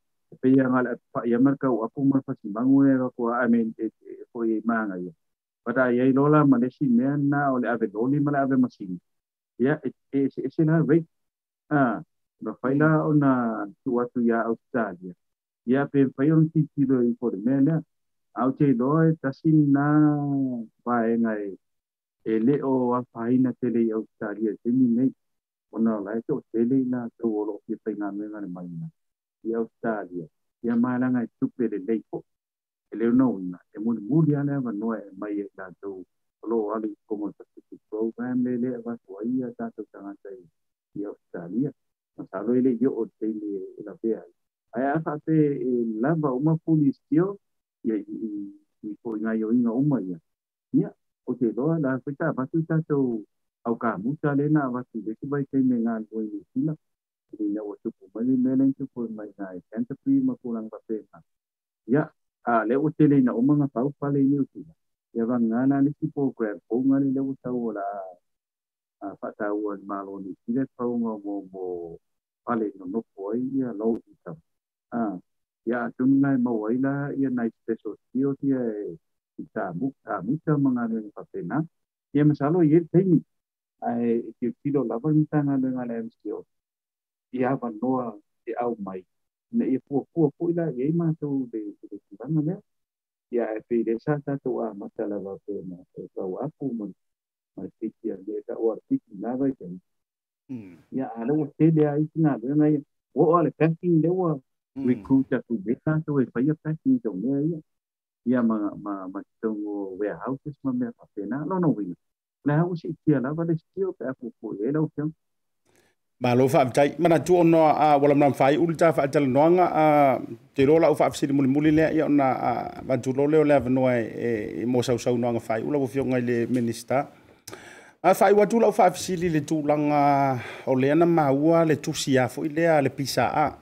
Pe ya ngala pa ya marka o apu mar pasi mangu e ko I mean phát ko i manga ya. But ai ai lola malesi me na o le ave loli mala ave machine. Ya it is ia e esena rate sena vei a ba faina ona tu atu australia. Ia pe faion ti ti do i por mena au te do e tasin na vae e e le o a faina tele i australia te ni nei. Ona lai to tele na to o lo ki faina me ngane na i australia. Ia mala ngai tu pe le leipo e le no na e mun mulia le va no e mai e la to lo ali como Pacific program le le va ava tua ia tātou tangata y Australia ma salo ele i o tele e la vea hay a whate e lava uma puli y y por i yo inga uma ya ya o te loa la fecha va tu ta to au ka mu le na va tu de que va te me nga ko i sila i na o tu ko mai me len tu ko mai na i kanta pi ma ko lang a le o te le na uma nga pau pa le ni u sila ia ba ni ki program ko ngani le o ta la a fa ta o ni ki le pau nga mo mo pale no no ko ia lo i ta ah ya tumi nai mau ai la ia nai special tio tia e ta mu ta mu ta manga ni pa pena ia masalo ye teni ai ti tilo la ba mita nga le ngale MCO. ia va noa e au mai ne ia pu pu pu ila ye ma tu de de ti ia e pe ma le ka o tiki na vai ke ya ala o te le ai na le na o o le packing le o recruiter tu beta tu e fai packing to le ya ia ma ma ma tongo warehouses ma me fa pena no no wina la ha usi tia la va manatu stio pe fu fu e la o ma lo fa tai mana ono a wala lau fai ulta a te lo fa fsi muli muli le ya na ma tu lo le no e mo sa sa noanga fai fionga le minister. A fai wa tu la fa le tu langa o le na maua le tu sia fo lea le pisa a.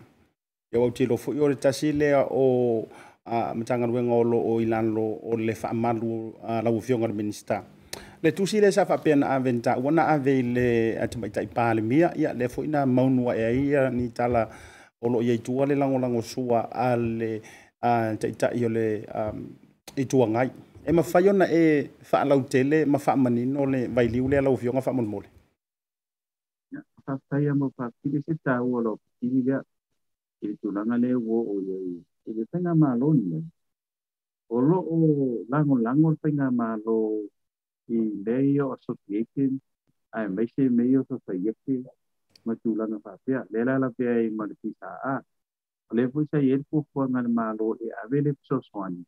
Ya wa te lo fo yo le tasi le o a matanga wenga o lo o ilan lo o le fa malu la vo fionga le minister le tusi le safa pia na ave ta wana ave le atama tai pa le mia ia le foi na maunua e ia ni tala olo ia tua le lango lango sua ale a tai tai le um, i tua ngai e mafai ona e faalau tele ma faamanino le vailiu le alau fioga faamolemole fafaia ma faapili se tau ala opitili lea i le tulaga lea ua o iai i le faiga malo ni ai o loo lagolago le faiga malo leo association ai mai se meio so sai yeke ma tu lana fa pia le la la pia i ma ki sa a le fu sai el fu fu ngal ma lo e avele so swani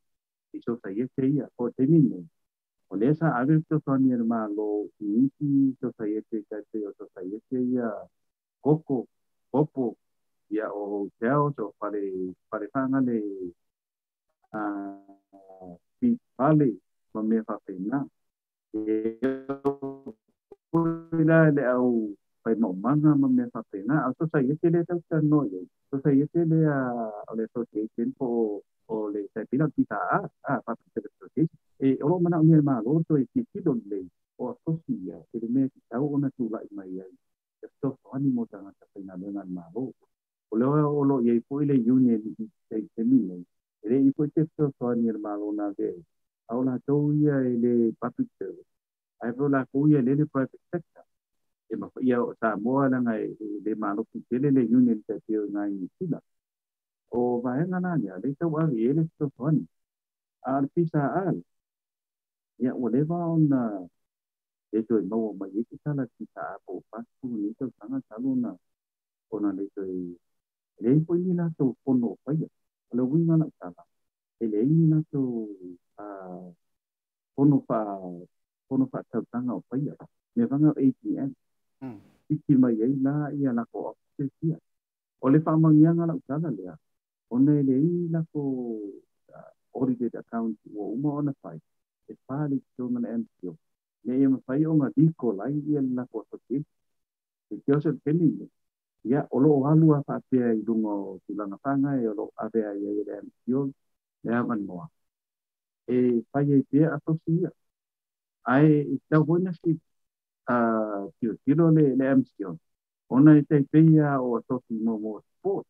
i so sai yeke ia o te mine o le sa avele so swani el ma lo i ki so sai yeke ka te o so sai yeke ia koko popo ia o teo so pare pare fanga le a pi pale ma me fa pena Kulilah de au pai mau manga mamne fatena au sa ye tele ta ta no ye so sa ye tele a ole so ye tin po ole sa pina pita a a pa pita de so ye e ole mana ngel ma lo to ye ti don le o so si ya ke me ta o na tu la i mai ya ke so so ani mo ta na ta pina de na ma lo ole ole ye po ile yune ni se se mi le ere i po te so so ani ma lo na de au la tau ia e le public service ai po la ko ia le le private sector e ma ia o sa moa na ngai le malo ki tele le union te te ngai ni sila o va e ngana ni le tau a le le so fani al pisa al ia o le va on e to mo ma i ki sala ki sa po pa ku ni to sanga salu na ona le to le po ni na to kono pa ia le winga na sala e le ni na to pono fa pono fa tau tanga o pai ara me vanga ATM iki mai ai la ia la ko te tia o le fa mangianga la usala lea o ne le i la ko audited account o uma ona fai e pali ki tō mana MCO le ia ma fai o ngā diko lai ia la ko te e te osa teni ia o lo halu a fa pea i dungo tulanga panga e o lo avea ia i le MCO le aman moa e fai e pia a tosia. Ai i tau hoina si a tio tiro le le amsion. Ona i te pia o a tosi mo mo sport.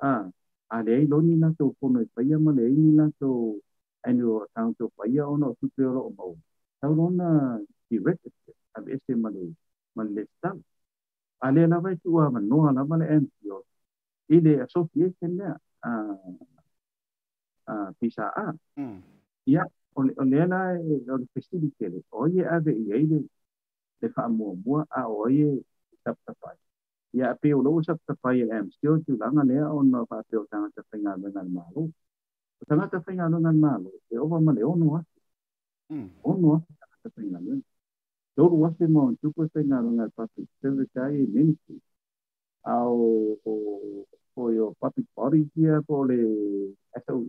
A, a le ei loni na tō pono i paia ma le ei ni na tō o account tō paia ona o tupe oro o mau. Tau lona i register a le ese ma le ma le stang. A le lava i tua ma noa lava le MCO. I le association lea. Ah, pisa a ah. ia hmm. ya, o la o le fesili kele oie ave i iya, ai iya. le le faamuamua a ah, oie tapatapai ia ya, ape o lou tapatapai e le amsio on a ona faapea o tagata faigaloega le malo o tagata faigaloega le malo e ova ma le ono afe ya, ono afe tagata faigaloega tolu afe ma ontuku e faigaloega le public service ai e ministry ao o o public body kia po le soe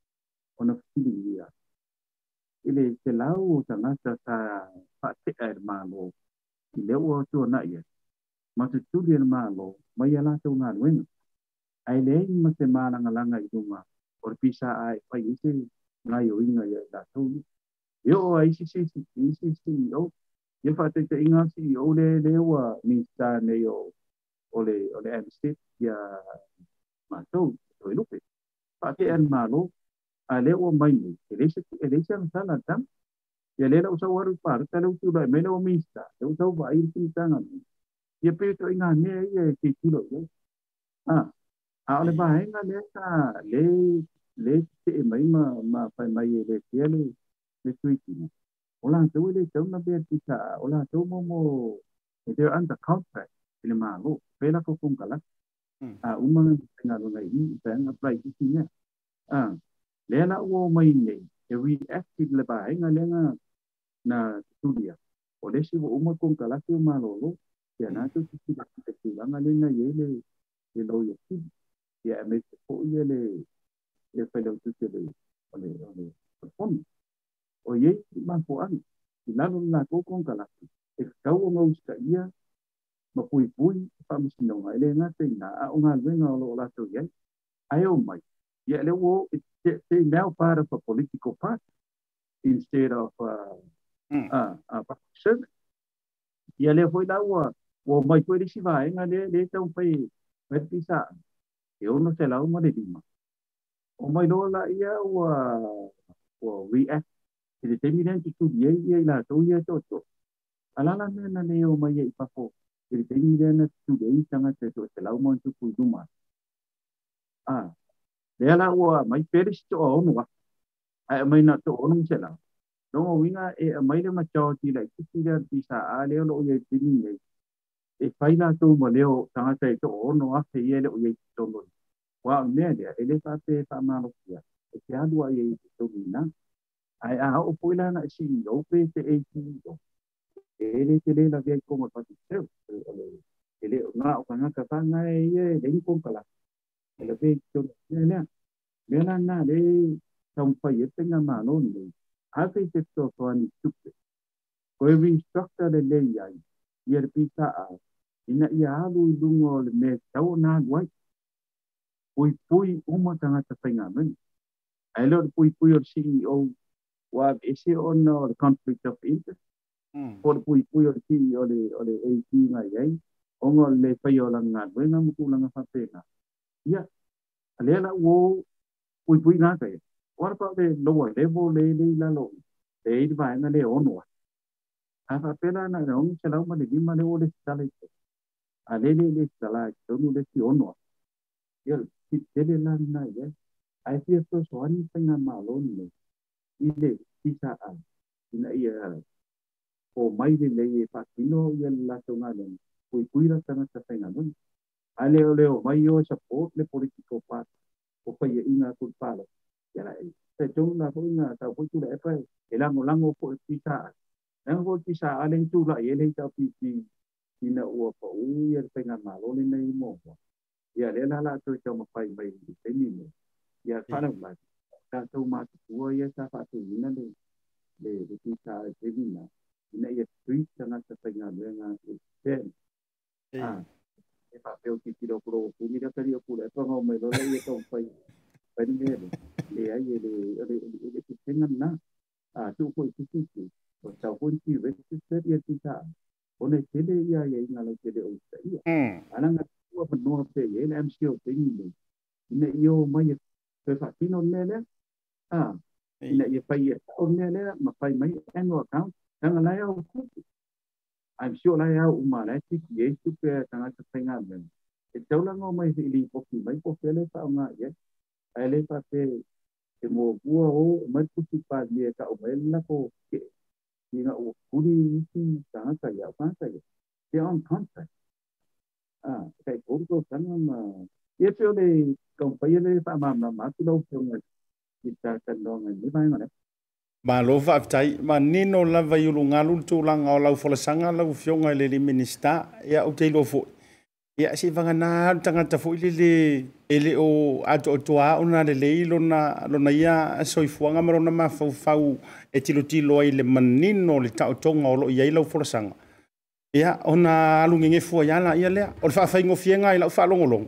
nó fa ina à? la tu tika o le se ko fili ia ile te lau o ta ngata ta malo i leo o tu na ia ma te malo ma ia la tu ngā wena ai le ma te malanga langa i dunga o pisa ai pa i se ngā yo inga ia la tu yo ai si si si si si o ia fa te te inga si o le le wa minista o o le o le amstit ia ma tau o e lupe fa te malo a le o mai ni e le se e le se sala tam ia le o sa waru par ta le tu le mele o minista e o tau vai ti tanga ia pe to inga ne ia ke kilo ia a a le ba henga le ta le le te mai ma ma fa mai le te le le tuiti Ola tau ele tau na bea tisa, ola tau mo mo, e te anta contract, ele maa lo, pēla ko kong kala. A umanga nga lo ngai i, pe anga plai ki si nia. A, lea na ua mai nei, e wi active le ba, inga lenga na studia. O le si wa uma kong kala o maa lo lo, kia nā tau ki si laki te kilanga lenga ye le, le lo ya ki. Ia e me po ia le, e whailau tu te le, o le, o le, le, o ye ma po an i lalo na ko kon kala e kau o ngau sta ia ma pui pui pa mi sino ngai le na te na o nga le nga lo la to ye ai o mai ye le wo they now part of a political party instead of hmm. service. E ele foi da ua, o mai koe risi vai, ngā le, le tau pai, pai pisa, e ono se lau mare dima. O mai loa la ia ua, ua react, e te temi ren tutu ia ia i la tau ia toto. Alala nena ne o mai ia i pako, e te temi ren tutu ia i tanga te to se lau mō tuku i numa. Ah, le là ua mai peris to o no a mai na to o no se la no o winga e mai le ma cho ti la ki ti le ti sa a le o ye ti ni ye e fai na to mo le o tanga te to o a te ye le o ye to no wa me le e le pa te pa ma lo ya e te adu a ye to ni ai a o pui la na si o pe te e ki o e le te le la via ko mo pa ti se e le na o kana ka pa na e e le ko kala elevation เนี่ยเนี่ยなんなで参拝やってんがまのんであせてとそにつくこういうインストラクターでねやいやピタあいなやはどどんをめたおなごいぽいぽいおもたがたてがめん I learned pui pui or CEO was issue on or conflict of interest. Hmm. Por pui pui or CEO or or AP ngai ai. Ongol le payolang ngat. Wei ngam kulang apa tena. yeah. Ale la wo pui pui na te or pa de lo wa le bo le le la lo le i ba na le ono a pa pe la na ro ng chala ma le di ma le o le sa le te a le le le sa la to nu le si ono yo si te le la na ye ai si so so an pe na ma lo ni i le si sa a ina i a o mai le le pa kino ye la to na le pui pui la sa na sa pe na no A leo mai sa po le politiko pa O pa ye ina kul palo. Ya la, se na ko ina ta ko pa. E la mo lango ko pisa. Na ko pisa tu la ye le ta pi pi. Ina o pa u ye ma lo le nei mo. Ya le la la tu cha mo pai mai te ni mo. Ya pa ma. Ta ma tu ye sa pa tu ina le. Le pisa e vina. Ina ye tu na sa. Hmm. Hmm. Ah. E pa pe o ki tiro pro ku ni ka ri o ku le pa ngo me lo le ia tau pai pai ni le le ai le le le le ki tenga na ah tu ki ki o ki ve ki se ia tu sa o ne te le ia ia ina lo te le o sa ia ana nga tu pa no pe ye le mco te ni le ina io mai pe fa tino le le ah ina ia pai ia o ne le ma pai mai annual account tanga lai au I'm sure na ya uma lai ti ye tu pe tanga ta penga ben e tau la ngo mai si li po ki mai po pele pa nga ye. Ai le pa pe e mo bua o, mai ku ti pa ye ka o mai na ko ke. Ni na o kuri ni ti tanga ta ya pa ta ye. Te on contact. ah kai ko ko tanga ma ye pe le ye le pa ma ma ma tu lo pe ngai kita kandong ni mai ngone ma lo Malova avtai ma nino lava i ulungalu lang tūlanga o lau folasaga lau fioga i le liminista lofo ya si vanga foʻi ia se vaganā alu tagata foʻi lele e lē o atoatoā ona lelei lona lona ia soifuaga ma lona fau e tilotilo ile le manino le taʻotoga o ya ai lau folasaga ia ona alugegefua iā laia lea o le faafaigofiega ai lau faalogologo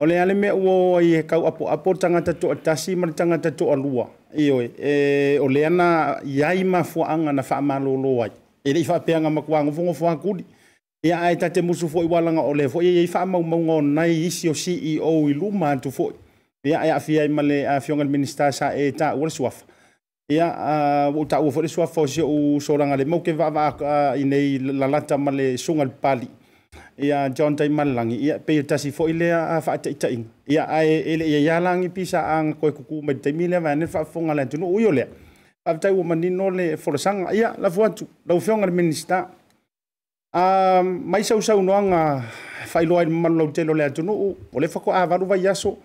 o le a le mea ua ai e kau apoapo tagata toʻatasi ma le tagata toʻalua Ioi, eh, e, e, e, e, o lea na iai mafuaaga na faamalōlō ai. E leʻi faapeaga makuaga fogofo akuli ia ae tate musu foʻi ualaga o le foʻi iai faamaumauga onai isi o ceo i luma atu foʻi ia e aafia ai ma le afioga minista sa e taʻua le suafa. Ia uu taʻua foʻi le suafa o sio u solaga le mau ke vaavaa inei lalata ma le suga le pali. Ia John tai malangi ia pe tasi fo ile a fa ta ta ing ia ai ele ia ya langi pisa ang ko ku me te mile va ne fa fonga le tunu uyo le. A tai wo manino le fo sanga ia la fo atu la fionga le minister a mai sau sau no anga fa ilo ai malo telo le tunu o le fa ko a va va yaso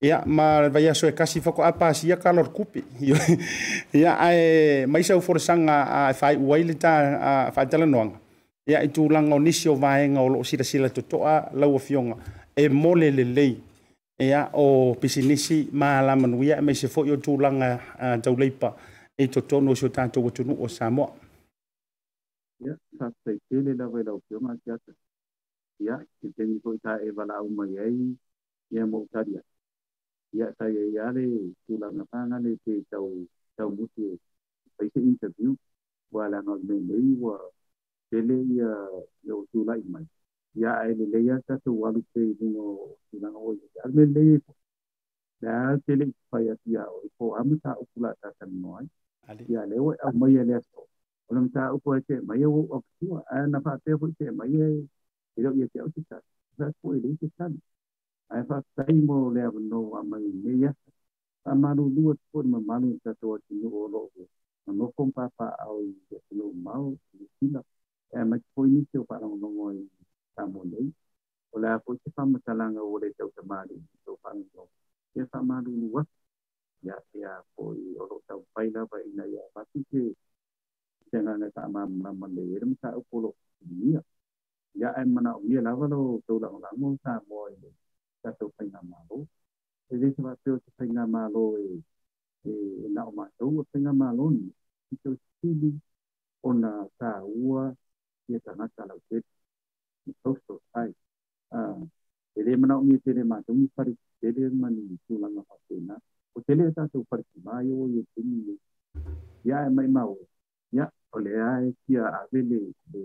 ia ma vai aso e kasi fa ko a pasi ia kalor kupi ia ai mai sau fo sanga a fa uai le ta fa tala no anga ia i tūlanga o nisi o vaenga o loo sila sila tutoa lau fionga e mole le lei ia o pisinisi maalama nuia me se foi o tūlanga uh, tauleipa e totono e o tātou watunu o Samoa. Ia, sa tai tele la vai lau fionga ki ata. Ia, ki tengi foi tā e wala au mai ei, ia mo utaria. Ia, tai e ale tūlanga panga le te tau, tau mutu, paise interview, wala ngau me mei wa tele ia ia tu lai mai ia ai le ia ta tu walu te no ina o ia me le da tele pai ia o ko amuta o kula ta tan noi ia le o a mai le so o lam ta o ko te mai o o tu a na fa te fu te mai e ia ia te o te ta sa ko i le te tan ai fa tai mo le no a mai me ia a manu lu ko ma manu ta to ti no o lo no ko pa pa au i te no mau i sina ma ko ni te o para no mo i ta mo nei o la ko te fama talanga o le tau tamari to pa no e fa ma lu wa ya ya ko i o lo tau pai la pa ina ya pa ti te te nga na ta ma ma ma le e ma ta o ko lo ni ya ai mana o ni la va lo to la la mo sa mo i ta to pai na ma lo e le sa te o te pai na ma lo e e na o ma to o pai na ma lo ni to ti ona ta tangata lau te tosto ai. E re mana umi te re mātungi pari te re mani i. O le tātou pari ki mai o i te ni. Ia e mai mau. Ia o le ae kia ave le le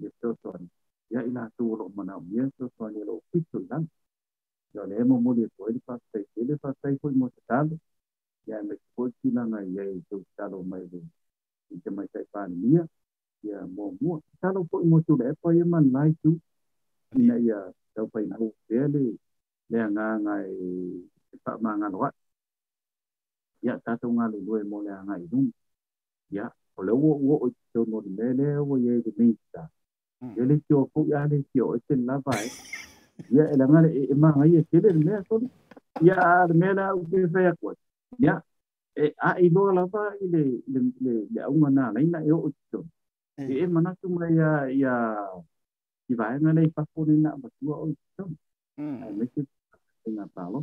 le totoani. Ia i la tū lo mana umi e totoani lo pitu lang. Ia le le le le me koe ki langa le. Ia mo mo talo po mo tu le pa ia man lai tu ina ia tau pai na u le le le nga nga e pa ma nga no ia ta tu nga lu le mo le nga i dum ia o le wo wo o tu no le le wo ye de mi ta ye le tio fu ya le tio e te la vai ia e la nga e ma nga ye te le le so ia me la u te fa ko ia e a i lo la va i le le le au nga na na o tu e e mana tu mai ia ia i vai nga nei pa ko na ba tu o tu ai me ke na pa lo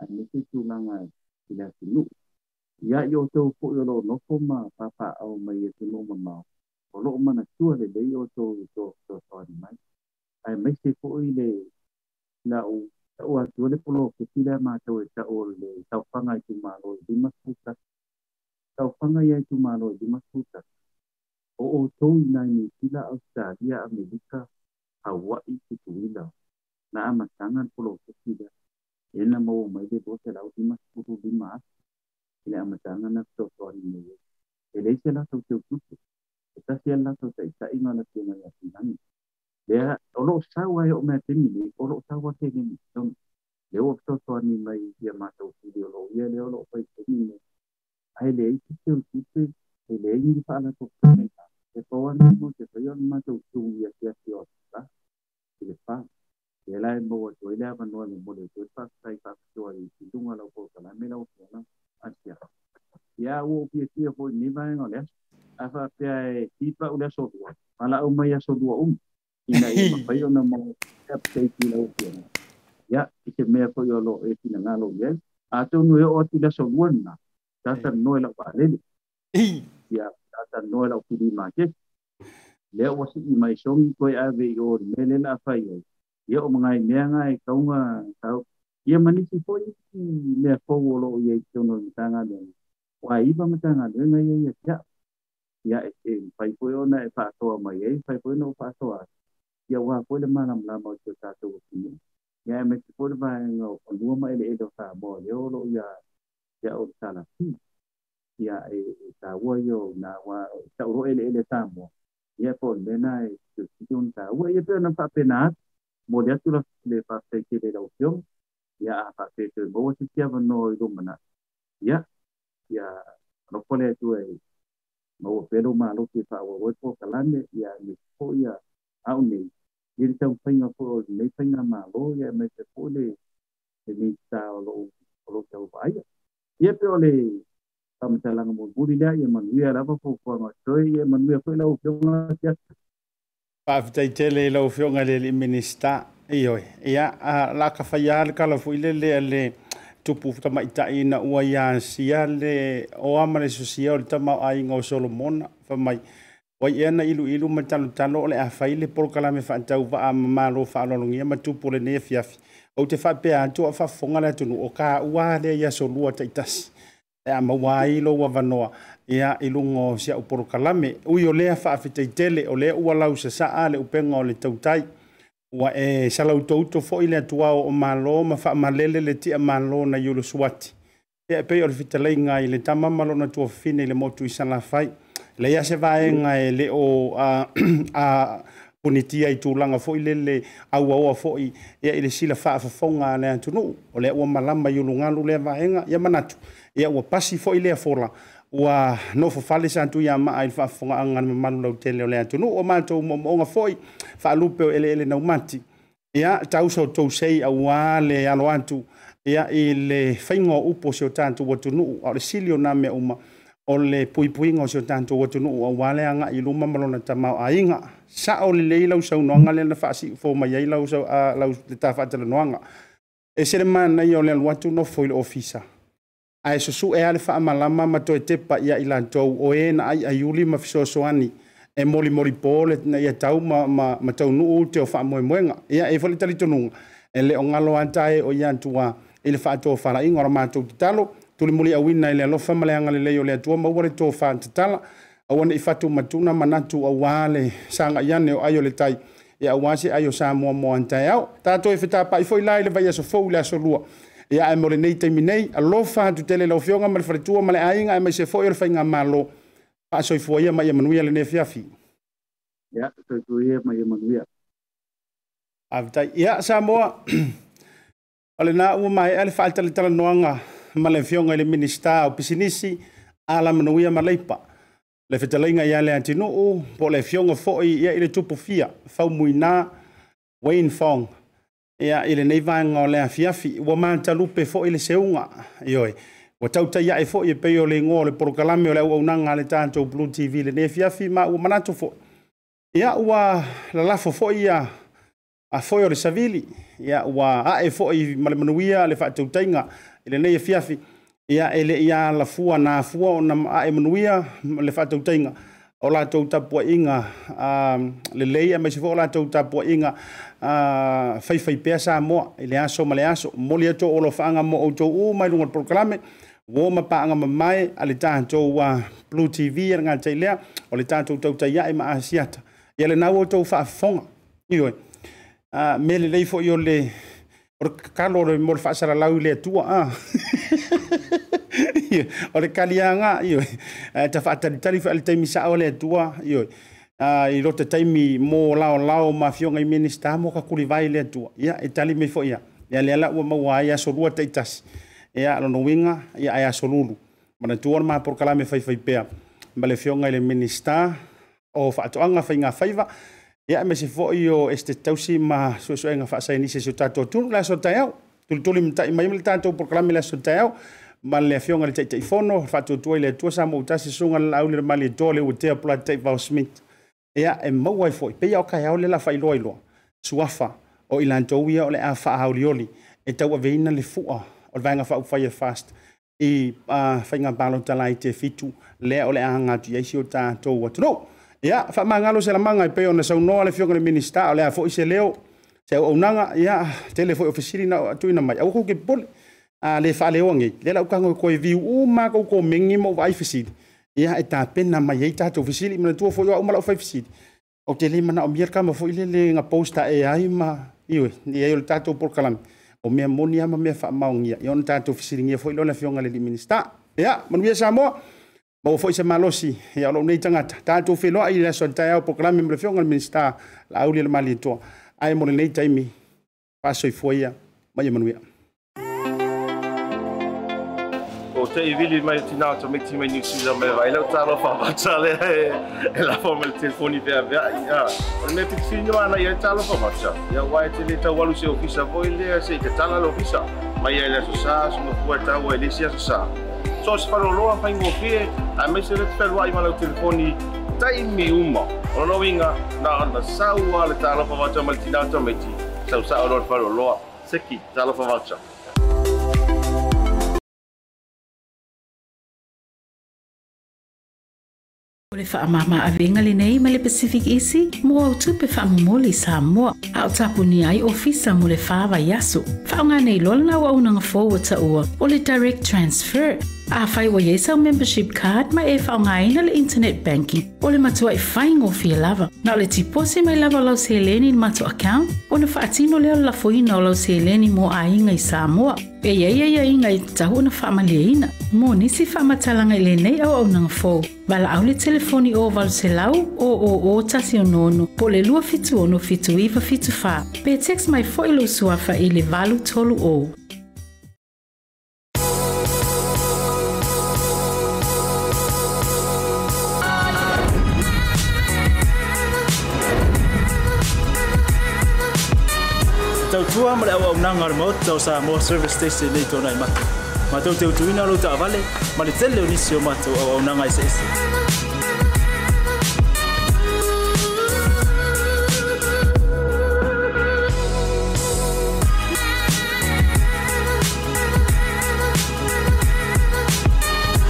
ai me ke tu nga i la tu nu ia yo to ko yo lo no ko ma pa pa au mai e tu no ma ma o lo mana tu le le yo to to to to ni mai ai me ke ko i le la o o a tu le polo ke ti le ma to e ta o le tau panga i tu ma lo di ma tu ta panga i tu ma lo di ma tu ta o o tau nai ni sila Australia, Amerika, Hawaii ki tuila. Na ama tangan polo kesida. Ena mau mai de bote lau di mas puru di. Ina ama tangan na to to ni me. Ele se la to teu tupu. Eta se la to te ta inga na tena ya tinani. Lea olo sawa e o me tini ni olo sawa te ni tom. Le o to to ni mai dia ma to video lo ye le lo pai tini ni. Ai le i teu tupu. Ele i fa la to teni e Επόμενο και το ιόν μα το τούμια και ασιότητα. Και λεφτά. Και έλα εμπόγω το ηλέα πανουέλ μόλι το είπα. Θα είπα αυτό η τούμα λαό καλά. Μέλα ο πιένα ασιά. Ya wo pia pia ho ni mai ngol ya. Afa pia tipa udah sodua. Mala umma ya na mo tap sei ti lau pia. Ya ike mea yo lo e tina ngalo yes. Atau nue o tila soduan na. Tata noe la palele. Ya ya ata no la ku ma ke le o si i mai songi ko a ve o me le na fa yo ye o mangai me ngai ka unga ta ye mani si po i le fo wo lo ye to no ta nga le wa i ba ma ta nga le ngai ye ya ia e e pai foi ona e whaatoa mai e pai foi no whaatoa ia wā foi le mana mla mau te tātou kini ia e me te foi mai ngau o lua mai le edo wha mo le lo ia ia o tala pi ia e ta ua yo na wa ta ro ele ele ta mo ia po le na e tu kion ta ua ia pe na pa pe na mo le tu la le whapena ke le rau kiong ia a whapena te mo ti tia no i rumana ia ia no po le tu e ma pe lo ma lo ti pa fa wo po ka la ne ya ni po ya au ni ni tau fainga po ni fainga ma lo ya me te po le e ni ta o lo o lo tau vai ye pe o le tam salang mo burida ye manguya rapa po po ma toy ye manguya ko lau fiong la ya pa iyo ya la ka fayal fu ile le le tupu tama ita ina ua ya sia le o ai ngo solomon fa mai ilu ilu ma talo talo le a faile pol kala me fa tau va a malo fa lo ma tu ne. O te fa pe a tu fa fonga o ka wa le ya solua. e a maua ai lo wa vanoa. E a ilungo sia uporo kalame. Ui o lea faa fitei tele o lea ua lau sa saa le upenga o le tautai. Wa e sala uto uto fo o o ma faa malele le tia malo na yulu suati e a pei o le fitalei nga i le tamama malo na tua le motu i sana fai le ia se vaenga e le o a punitia i tulaga foʻi lele auaoa foʻi ia i le sila faafofoga a le atunuu o lea ua malama i ulugalu lea vaega ia manatu ia ua pasi foʻi le afola. Ua nofofale sa atu ia maa i le faafofogaaga le mamalu lautele o le atunuu ua matou moomooga foʻi faalupe o eleele naumati ia tausa o tou sei auā le alo atu ia i le faiga o upu o se o tatou atunuu a o le sili o na mea uma. o le puipuiga o se o tatou atunuu auā leaga i luma ma lona tamao aiga saʻo lelei lausaunoaga le na faasiʻu fomai ai le tafaatalanoaga e sele manai o le alu atu nofo i le ofisa ae susuʻe a le faamalama ma toe tepa ia i latou o ē na aiaiuli ma fesoasoani e molimoli pō ia tau ma, ma, ma taunuu te o faamoemoega ia e fole talitonuga e le o galo atae o ia atuā i le faatofalaʻiga o la matou tatalo tulimuli auina i le alofa ma le aga lelei o le atua maua le tofātatala aua neʻi fatumatuna manatu auā le sagaʻi o ai le tai ia auā seʻai o sa mo ana taeao tatou e fetapaʻi foʻi la le vaiasofou i le asolua ia e mo lenei taimi nei alofa hatutele laufioga ma le faletua ma e le aiga e maise foʻi o le faiga mālō faasoifua ia ma ia manuia lenei afiafi ia soifuia ma ia manuia. Avetai ia sa moa o lenā ua maeʻa le faaletalatalanoaga ma le fioga i le minista o pisinisi a lamanuia ma leipa le fetalaiga ia le atinuu po le fioga foʻi ia i le tupufia faumuinā wayne fong ia i lenei vaega o le afiafi. Ua matalupe foʻi le seuga ioe ua tautaiaʻe foʻi e pei o le igoa o le polokalame o le auaunaga a le tatou blue tv lenei afiafi ma ua manatu foʻi ia ua lalafo foʻi ia afoe o le savili. Ia ua aʻe foʻi ma le manuia le faatautaiga i lenei fiafi. Ia e leʻi lafua na afua ona aʻe manuia le faatautaiga o latou tapuaʻiga lelei a maise foʻi o latou tapuaʻiga faifai pea sa moa. I le aso ma le aso. Moli atu olofaaga mo outou u mai luga le polokalame ua ma paaga mamae a le tatou blue tv e le gatai lea o le tatou tautaiaʻe ma asiata. Ia lenau outou faafofoga ioe me lelei foʻi o le o le kalo le mo le faasalalau lau le atua a o le kaliaga io ta faatalitali fa le taimi saʻo le atua io i lo taimi mo lao lao ma fionga i minista mo ka kuli vai le atua ia e tali me fo ia. Ia le ala ua maua ia solua te ia lo no winga ia ia solulu. Mana tuor ma por kala me fai fai pea. Ma le fionga i le minista o faatoanga fai ngā faiva ia Ya me se foʻi o este tausi ma so suʻesuʻega faasainisi se o tatou tulu la so taeao tulituli mataʻi mai ma le tatou proklame la so taeao ma le afioga le taʻitaʻifono faatuatua i le atua sa moutasi suga lalaau le mali etoa le ua tea pola taʻi valsmith ia e maua ai foʻi peia o kaeao le la faailoa iloa suafa o i latou ia o le a faaaolioli e tauaveina le fuʻa o le fa faaufai e fast. I faiga palotala i te fitu lea o le a agatu i aisi o tatou No! Ya, ia faamagalo se lamaga manga pei ona saunoa le fioga le minista ale a foʻi se leo se auaunaga ya tele foʻi ofesili na o atuina mai. Au kou ke pole a le faaleoagi le laukaga koe ko makou komegi ma uvaai fesili ia e tapena mai ai tatou fesili manatua foʻi o aʻu ma laʻu fai fesili o te lima na o mia kama foʻi le le gapost tae ai ma o le tatou polokalami o mea moni ama mea faamaogia ia ona tatou fesiligia foʻi lona fioga le lii minista. Ia manuia sa mo o foi se malosi nei tangata. I raso tai au la le mali ai mo nei taimi e manuia. O te i vili mai tina to me me vai la fa baciale e la forma il telefoni pe o me ana fa wai te le se ofisa voi le se te tala lo ofisa. Mai le sa so mo fuata o sa. so sy faloloa faigofie a maise le talua'i ma lau telefoni taimi uma. O loiga na ona saua le talofa vaca ma le tinā tamaiti sausa'o loa le faloloa seki talofa vaca O le whaamama avenga le nei ma le Pacific Easy, mua au tupe whaamomoli sa mua, a tapu ni ai ofisa mo le whaava yaso. Whaonga nei lol na au au nanga forward ta o le direct transfer. A whai wa o membership card ma e whaonga ina le internet banking, o le matua i whaingo fia lava. Na o le tipose mai lava lau se leni mato account, o na whaatino leo la foina o lau se eleni mo a inga i Samoa. E ia ia ia inga i tahu na whaamalia ina. Mo nisi whaamatalanga i le nei au au nang fōu. Bala au le telefoni o valu se lau o o o tasi o nono po le lua fitu ono fitu iwa fitu fa. Pe text mai fo ilo suafa i le valu tolu o. tua ma le au aunaga o le maota sa moa service station nei tonai matu matou te utuina o lou taavale ma le tele o nisi o matou auaunaga eseese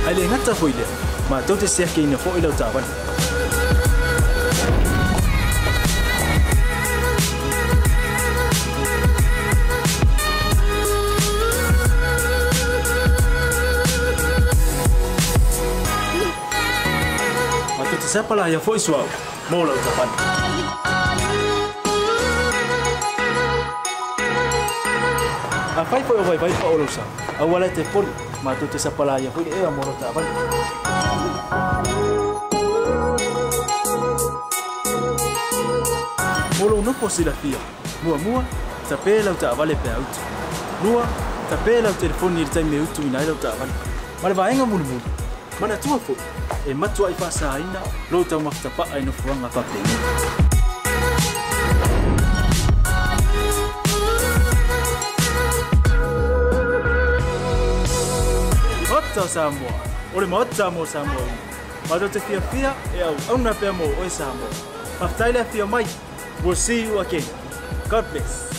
ai le gata foi lea matou te seakeina foʻi lau taavale siapalah yang voice wow mula ucapan a fai po vai vai pa ulusa a wala te poli ma tu te siapalah yang voice era mora ta bali Molo no posila fia, mua mua, tapela uta avale pe autu. Lua, tapela uta telefoni ili taimi utu inaila uta avale. Mare vaenga mulu mulu, mana tua fuku. E matua i fasa lo tau mafta pa ai no fuanga pa pe. Ota Samoa. Ore mota mo Samoa. ina. do te fia fia e au au na pe mo o Samoa. Maftaile fia mai. We'll see you again. God bless.